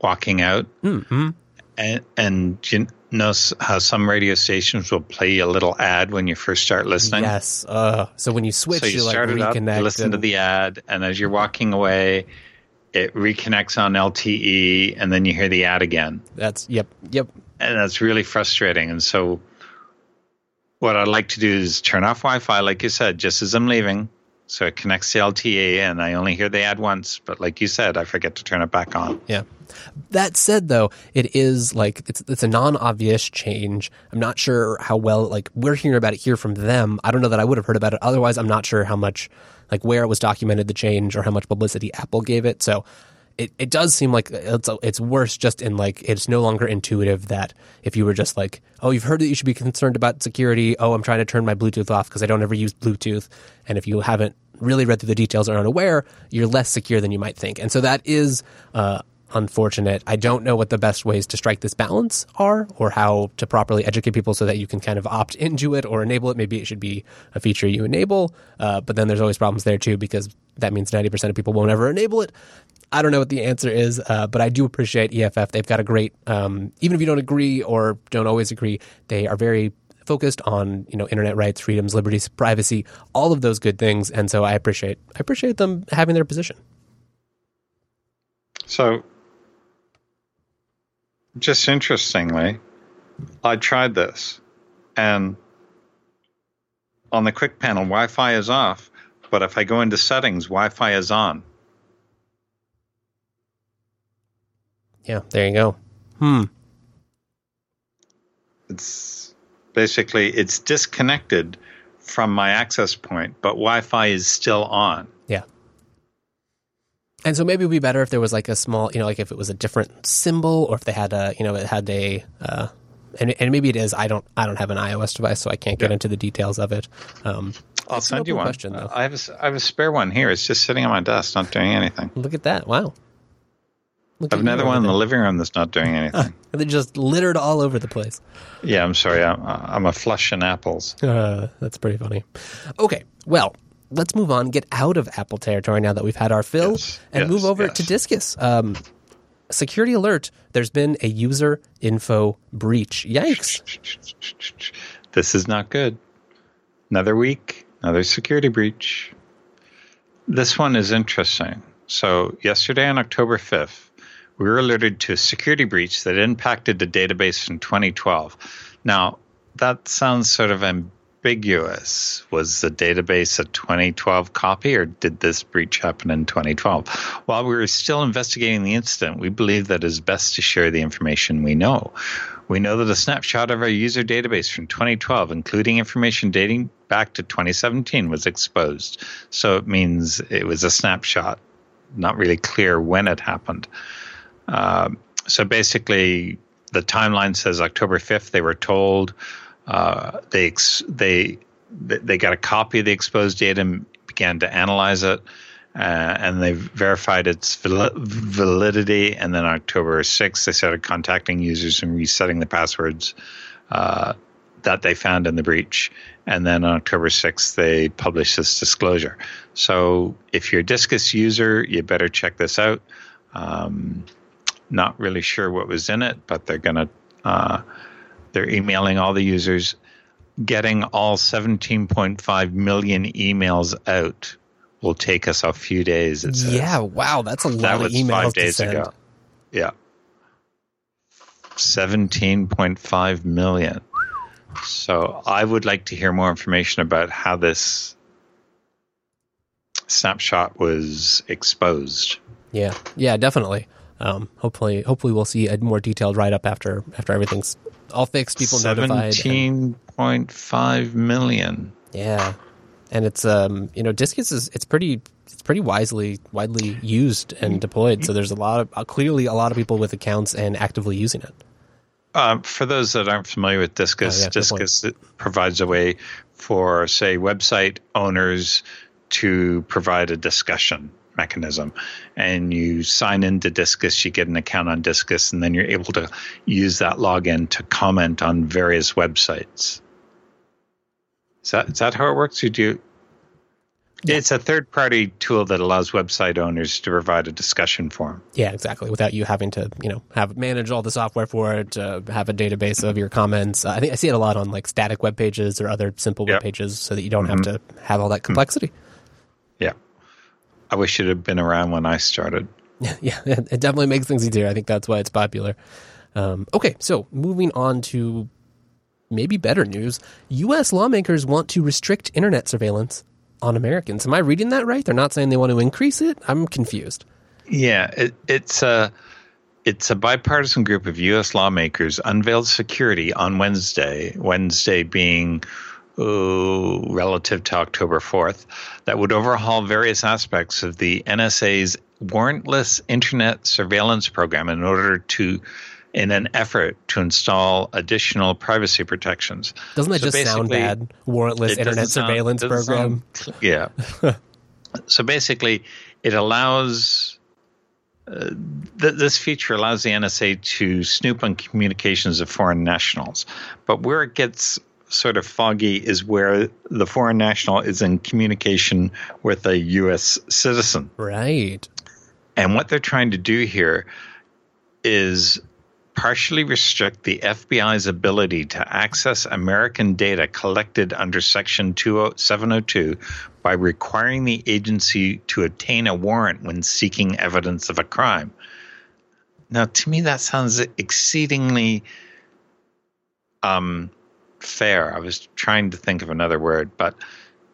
walking out, mm-hmm. and and you know how some radio stations will play a little ad when you first start listening. Yes. Uh, so when you switch, so you, start like it up, listen and... to the ad, and as you're walking away, it reconnects on LTE, and then you hear the ad again. That's yep, yep, and that's really frustrating. And so, what I'd like to do is turn off Wi-Fi, like you said, just as I'm leaving so it connects to LTE, and I only hear the ad once. But like you said, I forget to turn it back on. Yeah. That said, though, it is like it's it's a non-obvious change. I'm not sure how well like we're hearing about it here from them. I don't know that I would have heard about it otherwise. I'm not sure how much like where it was documented the change or how much publicity Apple gave it. So it, it does seem like it's it's worse just in like it's no longer intuitive that if you were just like oh you've heard that you should be concerned about security oh I'm trying to turn my Bluetooth off because I don't ever use Bluetooth and if you haven't really read through the details or unaware you're less secure than you might think and so that is uh, unfortunate. I don't know what the best ways to strike this balance are or how to properly educate people so that you can kind of opt into it or enable it. Maybe it should be a feature you enable, uh, but then there's always problems there too because that means 90% of people won't ever enable it. I don't know what the answer is, uh, but I do appreciate EFF. They've got a great, um, even if you don't agree or don't always agree, they are very focused on you know internet rights, freedoms, liberties, privacy, all of those good things, and so I appreciate I appreciate them having their position. So, just interestingly, I tried this, and on the quick panel, Wi-Fi is off, but if I go into settings, Wi-Fi is on. Yeah, there you go. Hmm. It's basically it's disconnected from my access point, but Wi-Fi is still on. Yeah. And so maybe it would be better if there was like a small, you know, like if it was a different symbol or if they had a, you know, it had a, uh, and, and maybe it is. I don't, I don't have an iOS device, so I can't get yeah. into the details of it. Um, I'll send you one. Question, though. I have a, I have a spare one here. It's just sitting on my desk, not doing anything. Look at that! Wow. Look I have another one in the living room that's not doing anything. they just littered all over the place. Yeah, I'm sorry. I'm, I'm a flush in apples. Uh, that's pretty funny. Okay, well, let's move on. Get out of Apple territory now that we've had our fill, yes, and yes, move over yes. to Disqus. Um, security alert: There's been a user info breach. Yikes! This is not good. Another week, another security breach. This one is interesting. So, yesterday on October 5th, we were alerted to a security breach that impacted the database in 2012. Now, that sounds sort of ambiguous. Was the database a 2012 copy, or did this breach happen in 2012? While we were still investigating the incident, we believe that it is best to share the information we know. We know that a snapshot of our user database from 2012, including information dating back to 2017, was exposed. So it means it was a snapshot, not really clear when it happened. Um, so basically, the timeline says October 5th. They were told uh, they ex- they they got a copy of the exposed data and began to analyze it. Uh, and they verified its validity. And then October 6th, they started contacting users and resetting the passwords uh, that they found in the breach. And then on October 6th, they published this disclosure. So if you're a Disqus user, you better check this out. Um, not really sure what was in it, but they're going to, uh, they're emailing all the users. Getting all 17.5 million emails out will take us a few days. It says. Yeah, wow, that's a lot that of emails five days ago. Yeah, seventeen point five million. So I would like to hear more information about how this snapshot was exposed. Yeah, yeah, definitely. Um, hopefully, hopefully we'll see a more detailed write up after after everything's all fixed. People notified. Seventeen point five million. Yeah, and it's um you know Disqus is it's pretty it's pretty wisely widely used and deployed. So there's a lot of uh, clearly a lot of people with accounts and actively using it. Uh, for those that aren't familiar with Disqus, oh, yeah, Disqus provides a way for say website owners to provide a discussion mechanism and you sign into disqus you get an account on disqus and then you're able to use that login to comment on various websites is that is that how it works? You do. Yeah. It's a third party tool that allows website owners to provide a discussion forum. Yeah, exactly. Without you having to, you know, have manage all the software for it, uh, have a database of your comments. Uh, I think I see it a lot on like static web pages or other simple web pages, so that you don't mm-hmm. have to have all that complexity. Mm-hmm. I wish it had been around when I started. yeah, it definitely makes things easier. I think that's why it's popular. Um, okay, so moving on to maybe better news U.S. lawmakers want to restrict internet surveillance on Americans. Am I reading that right? They're not saying they want to increase it? I'm confused. Yeah, it, it's a. It's a bipartisan group of U.S. lawmakers unveiled security on Wednesday, Wednesday being relative to October 4th, that would overhaul various aspects of the NSA's warrantless internet surveillance program in order to in an effort to install additional privacy protections. Doesn't that so just sound bad? Warrantless internet surveillance sound, program. Sound, yeah. so basically, it allows uh, th- this feature allows the NSA to snoop on communications of foreign nationals. But where it gets sort of foggy is where the foreign national is in communication with a U.S. citizen. Right. And what they're trying to do here is partially restrict the FBI's ability to access American data collected under Section 702 by requiring the agency to obtain a warrant when seeking evidence of a crime. Now, to me, that sounds exceedingly um, fair. I was trying to think of another word, but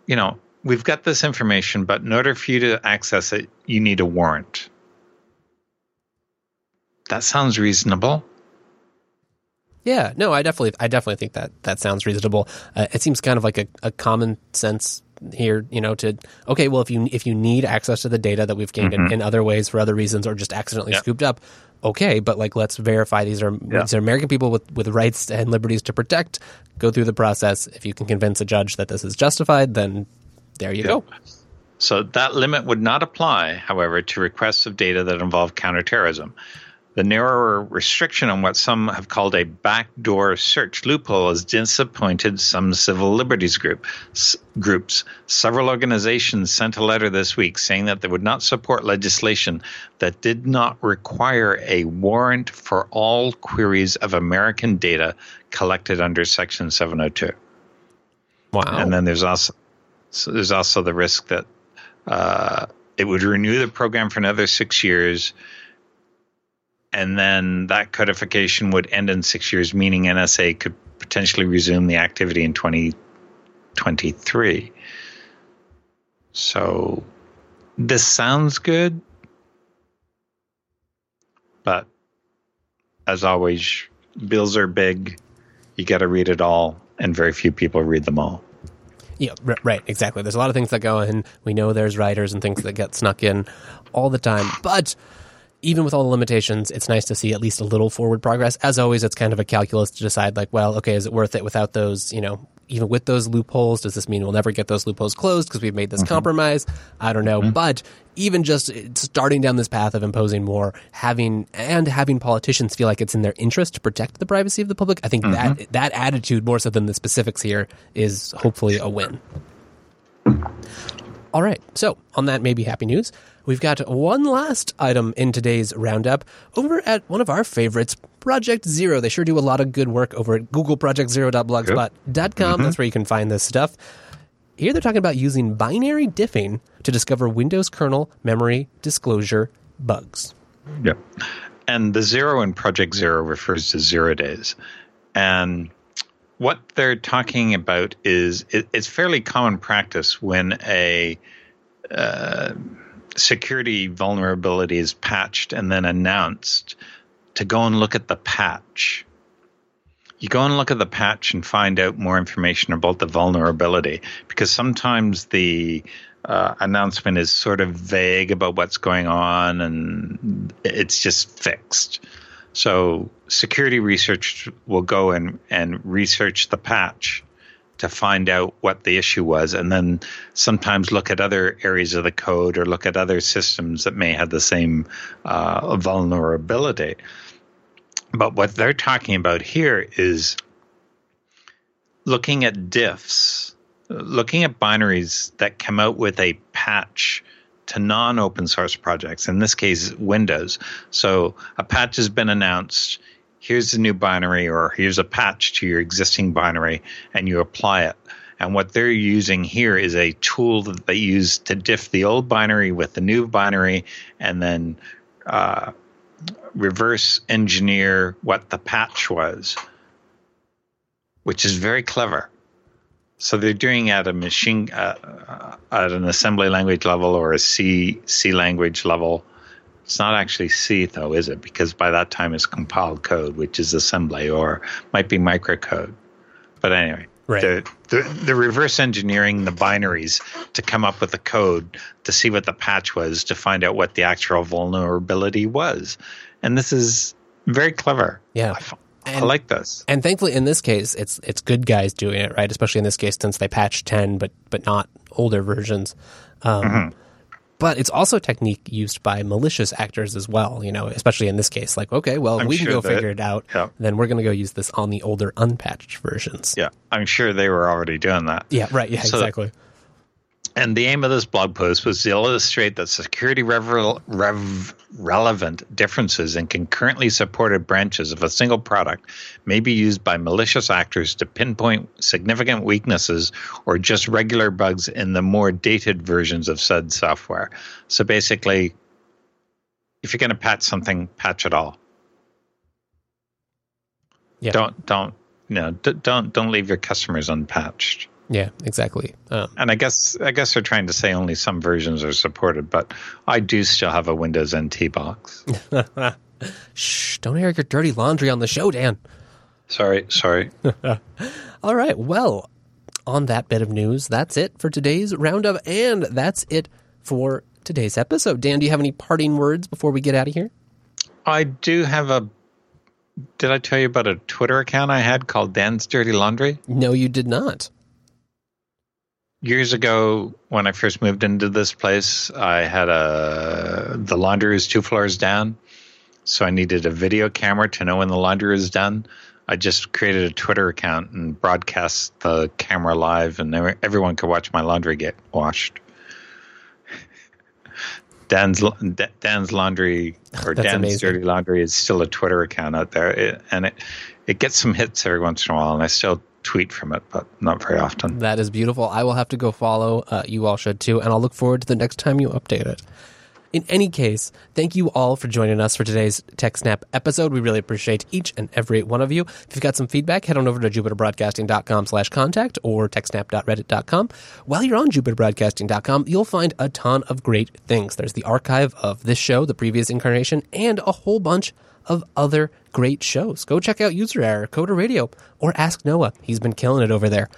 you know, we've got this information, but in order for you to access it, you need a warrant. That sounds reasonable. Yeah, no, I definitely, I definitely think that that sounds reasonable. Uh, it seems kind of like a, a, common sense here, you know, to okay, well, if you if you need access to the data that we've gained mm-hmm. in, in, other ways for other reasons, or just accidentally scooped up, okay, but like let's verify these are these are American people with with rights and liberties to protect. Go through the process. If you can convince a judge that this is justified, then there you go. So that limit would not apply, however, to requests of data that involve counterterrorism. The narrower restriction on what some have called a backdoor search loophole has disappointed some civil liberties group, s- groups. Several organizations sent a letter this week saying that they would not support legislation that did not require a warrant for all queries of American data collected under Section 702. Wow. And then there's also so there's also the risk that uh, it would renew the program for another six years and then that codification would end in six years, meaning NSA could potentially resume the activity in 2023. So this sounds good, but as always, bills are big. You got to read it all, and very few people read them all. Yeah, right, exactly. There's a lot of things that go in. We know there's writers and things that get snuck in all the time, but even with all the limitations, it's nice to see at least a little forward progress. As always, it's kind of a calculus to decide, like, well, okay, is it worth it without those, you know, even with those loopholes? Does this mean we'll never get those loopholes closed because we've made this mm-hmm. compromise? I don't know. Mm-hmm. But even just starting down this path of imposing more, having and having politicians feel like it's in their interest to protect the privacy of the public, I think that mm-hmm. that attitude more so than the specifics here is hopefully a win. All right. So, on that maybe happy news, we've got one last item in today's roundup over at one of our favorites, Project Zero. They sure do a lot of good work over at googleprojectzero.blogspot.com. Mm-hmm. That's where you can find this stuff. Here they're talking about using binary diffing to discover Windows kernel memory disclosure bugs. Yeah. And the zero in Project Zero refers to zero days. And what they're talking about is it, it's fairly common practice when a uh, security vulnerability is patched and then announced to go and look at the patch. You go and look at the patch and find out more information about the vulnerability because sometimes the uh, announcement is sort of vague about what's going on and it's just fixed. So security research will go and, and research the patch to find out what the issue was, and then sometimes look at other areas of the code or look at other systems that may have the same uh, vulnerability. But what they're talking about here is looking at diffs, looking at binaries that come out with a patch to non open source projects, in this case, Windows. So a patch has been announced. Here's a new binary, or here's a patch to your existing binary, and you apply it. And what they're using here is a tool that they use to diff the old binary with the new binary and then uh, reverse engineer what the patch was, which is very clever. So they're doing at a machine uh, at an assembly language level or a C C language level. It's not actually C though, is it? Because by that time it's compiled code, which is assembly or might be microcode. But anyway, Right. the, the the reverse engineering the binaries to come up with the code to see what the patch was to find out what the actual vulnerability was, and this is very clever. Yeah. I, f- I And- like this. And thankfully, in this case, it's it's good guys doing it, right? Especially in this case, since they patched ten, but but not older versions. Um, Mm-hmm. But it's also a technique used by malicious actors as well. You know, especially in this case, like okay, well, I'm we can go that- figure it out. yeah. Then we're going to go use this on the older unpatched versions. Yeah, I'm sure they were already doing that. Yeah, right. Yeah, So- exactly. And the aim of this blog post was to illustrate that security revel- rev- relevant differences in concurrently supported branches of a single product may be used by malicious actors to pinpoint significant weaknesses or just regular bugs in the more dated versions of said software. So basically, if you're going to patch something, patch it all. Yeah. Don't don't you know d- don't don't leave your customers unpatched. Yeah, exactly. Um, And I guess I guess they're trying to say only some versions are supported, but I do still have a Windows NT box. shh! Don't air your dirty laundry on the show, Dan. sorry, sorry. All right. Well, on that bit of news, that's it for today's roundup, and that's it for today's episode. Dan, do you have any parting words before we get out of here? I do have a. Did I tell you about a Twitter account I had called Dan's Dirty Laundry? No, you did not. Years ago, when I first moved into this place, I had a the laundry was two floors down, so I needed a video camera to know when the laundry was done. I just created a Twitter account and broadcast the camera live, and everyone could watch my laundry get washed. Dan's Dan's laundry or Dan's amazing. dirty laundry is still a Twitter account out there, it, and it it gets some hits every once in a while, and I still tweet from it, but not very often. That is beautiful. I will have to go follow. Uh, you all should too, and I'll look forward to the next time you update it. In any case, thank you all for joining us for today's TechSnap episode. We really appreciate each and every one of you. If you've got some feedback, head on over to jupiterbroadcasting.com slash contact or techsnap.reddit.com. While you're on jupiterbroadcasting.com, you'll find a ton of great things. There's the archive of this show, the previous incarnation, and a whole bunch of other great shows. Go check out User Error, Coder Radio, or Ask Noah. He's been killing it over there.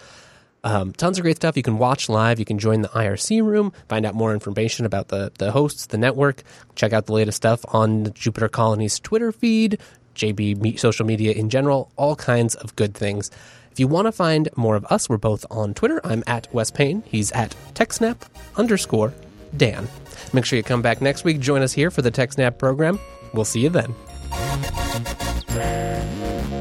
Um, tons of great stuff. You can watch live. You can join the IRC room, find out more information about the, the hosts, the network, check out the latest stuff on Jupiter Colony's Twitter feed, JB social media in general, all kinds of good things. If you want to find more of us, we're both on Twitter. I'm at Wes Payne. He's at TechSnap underscore Dan. Make sure you come back next week. Join us here for the TechSnap program. We'll see you then. Thank you.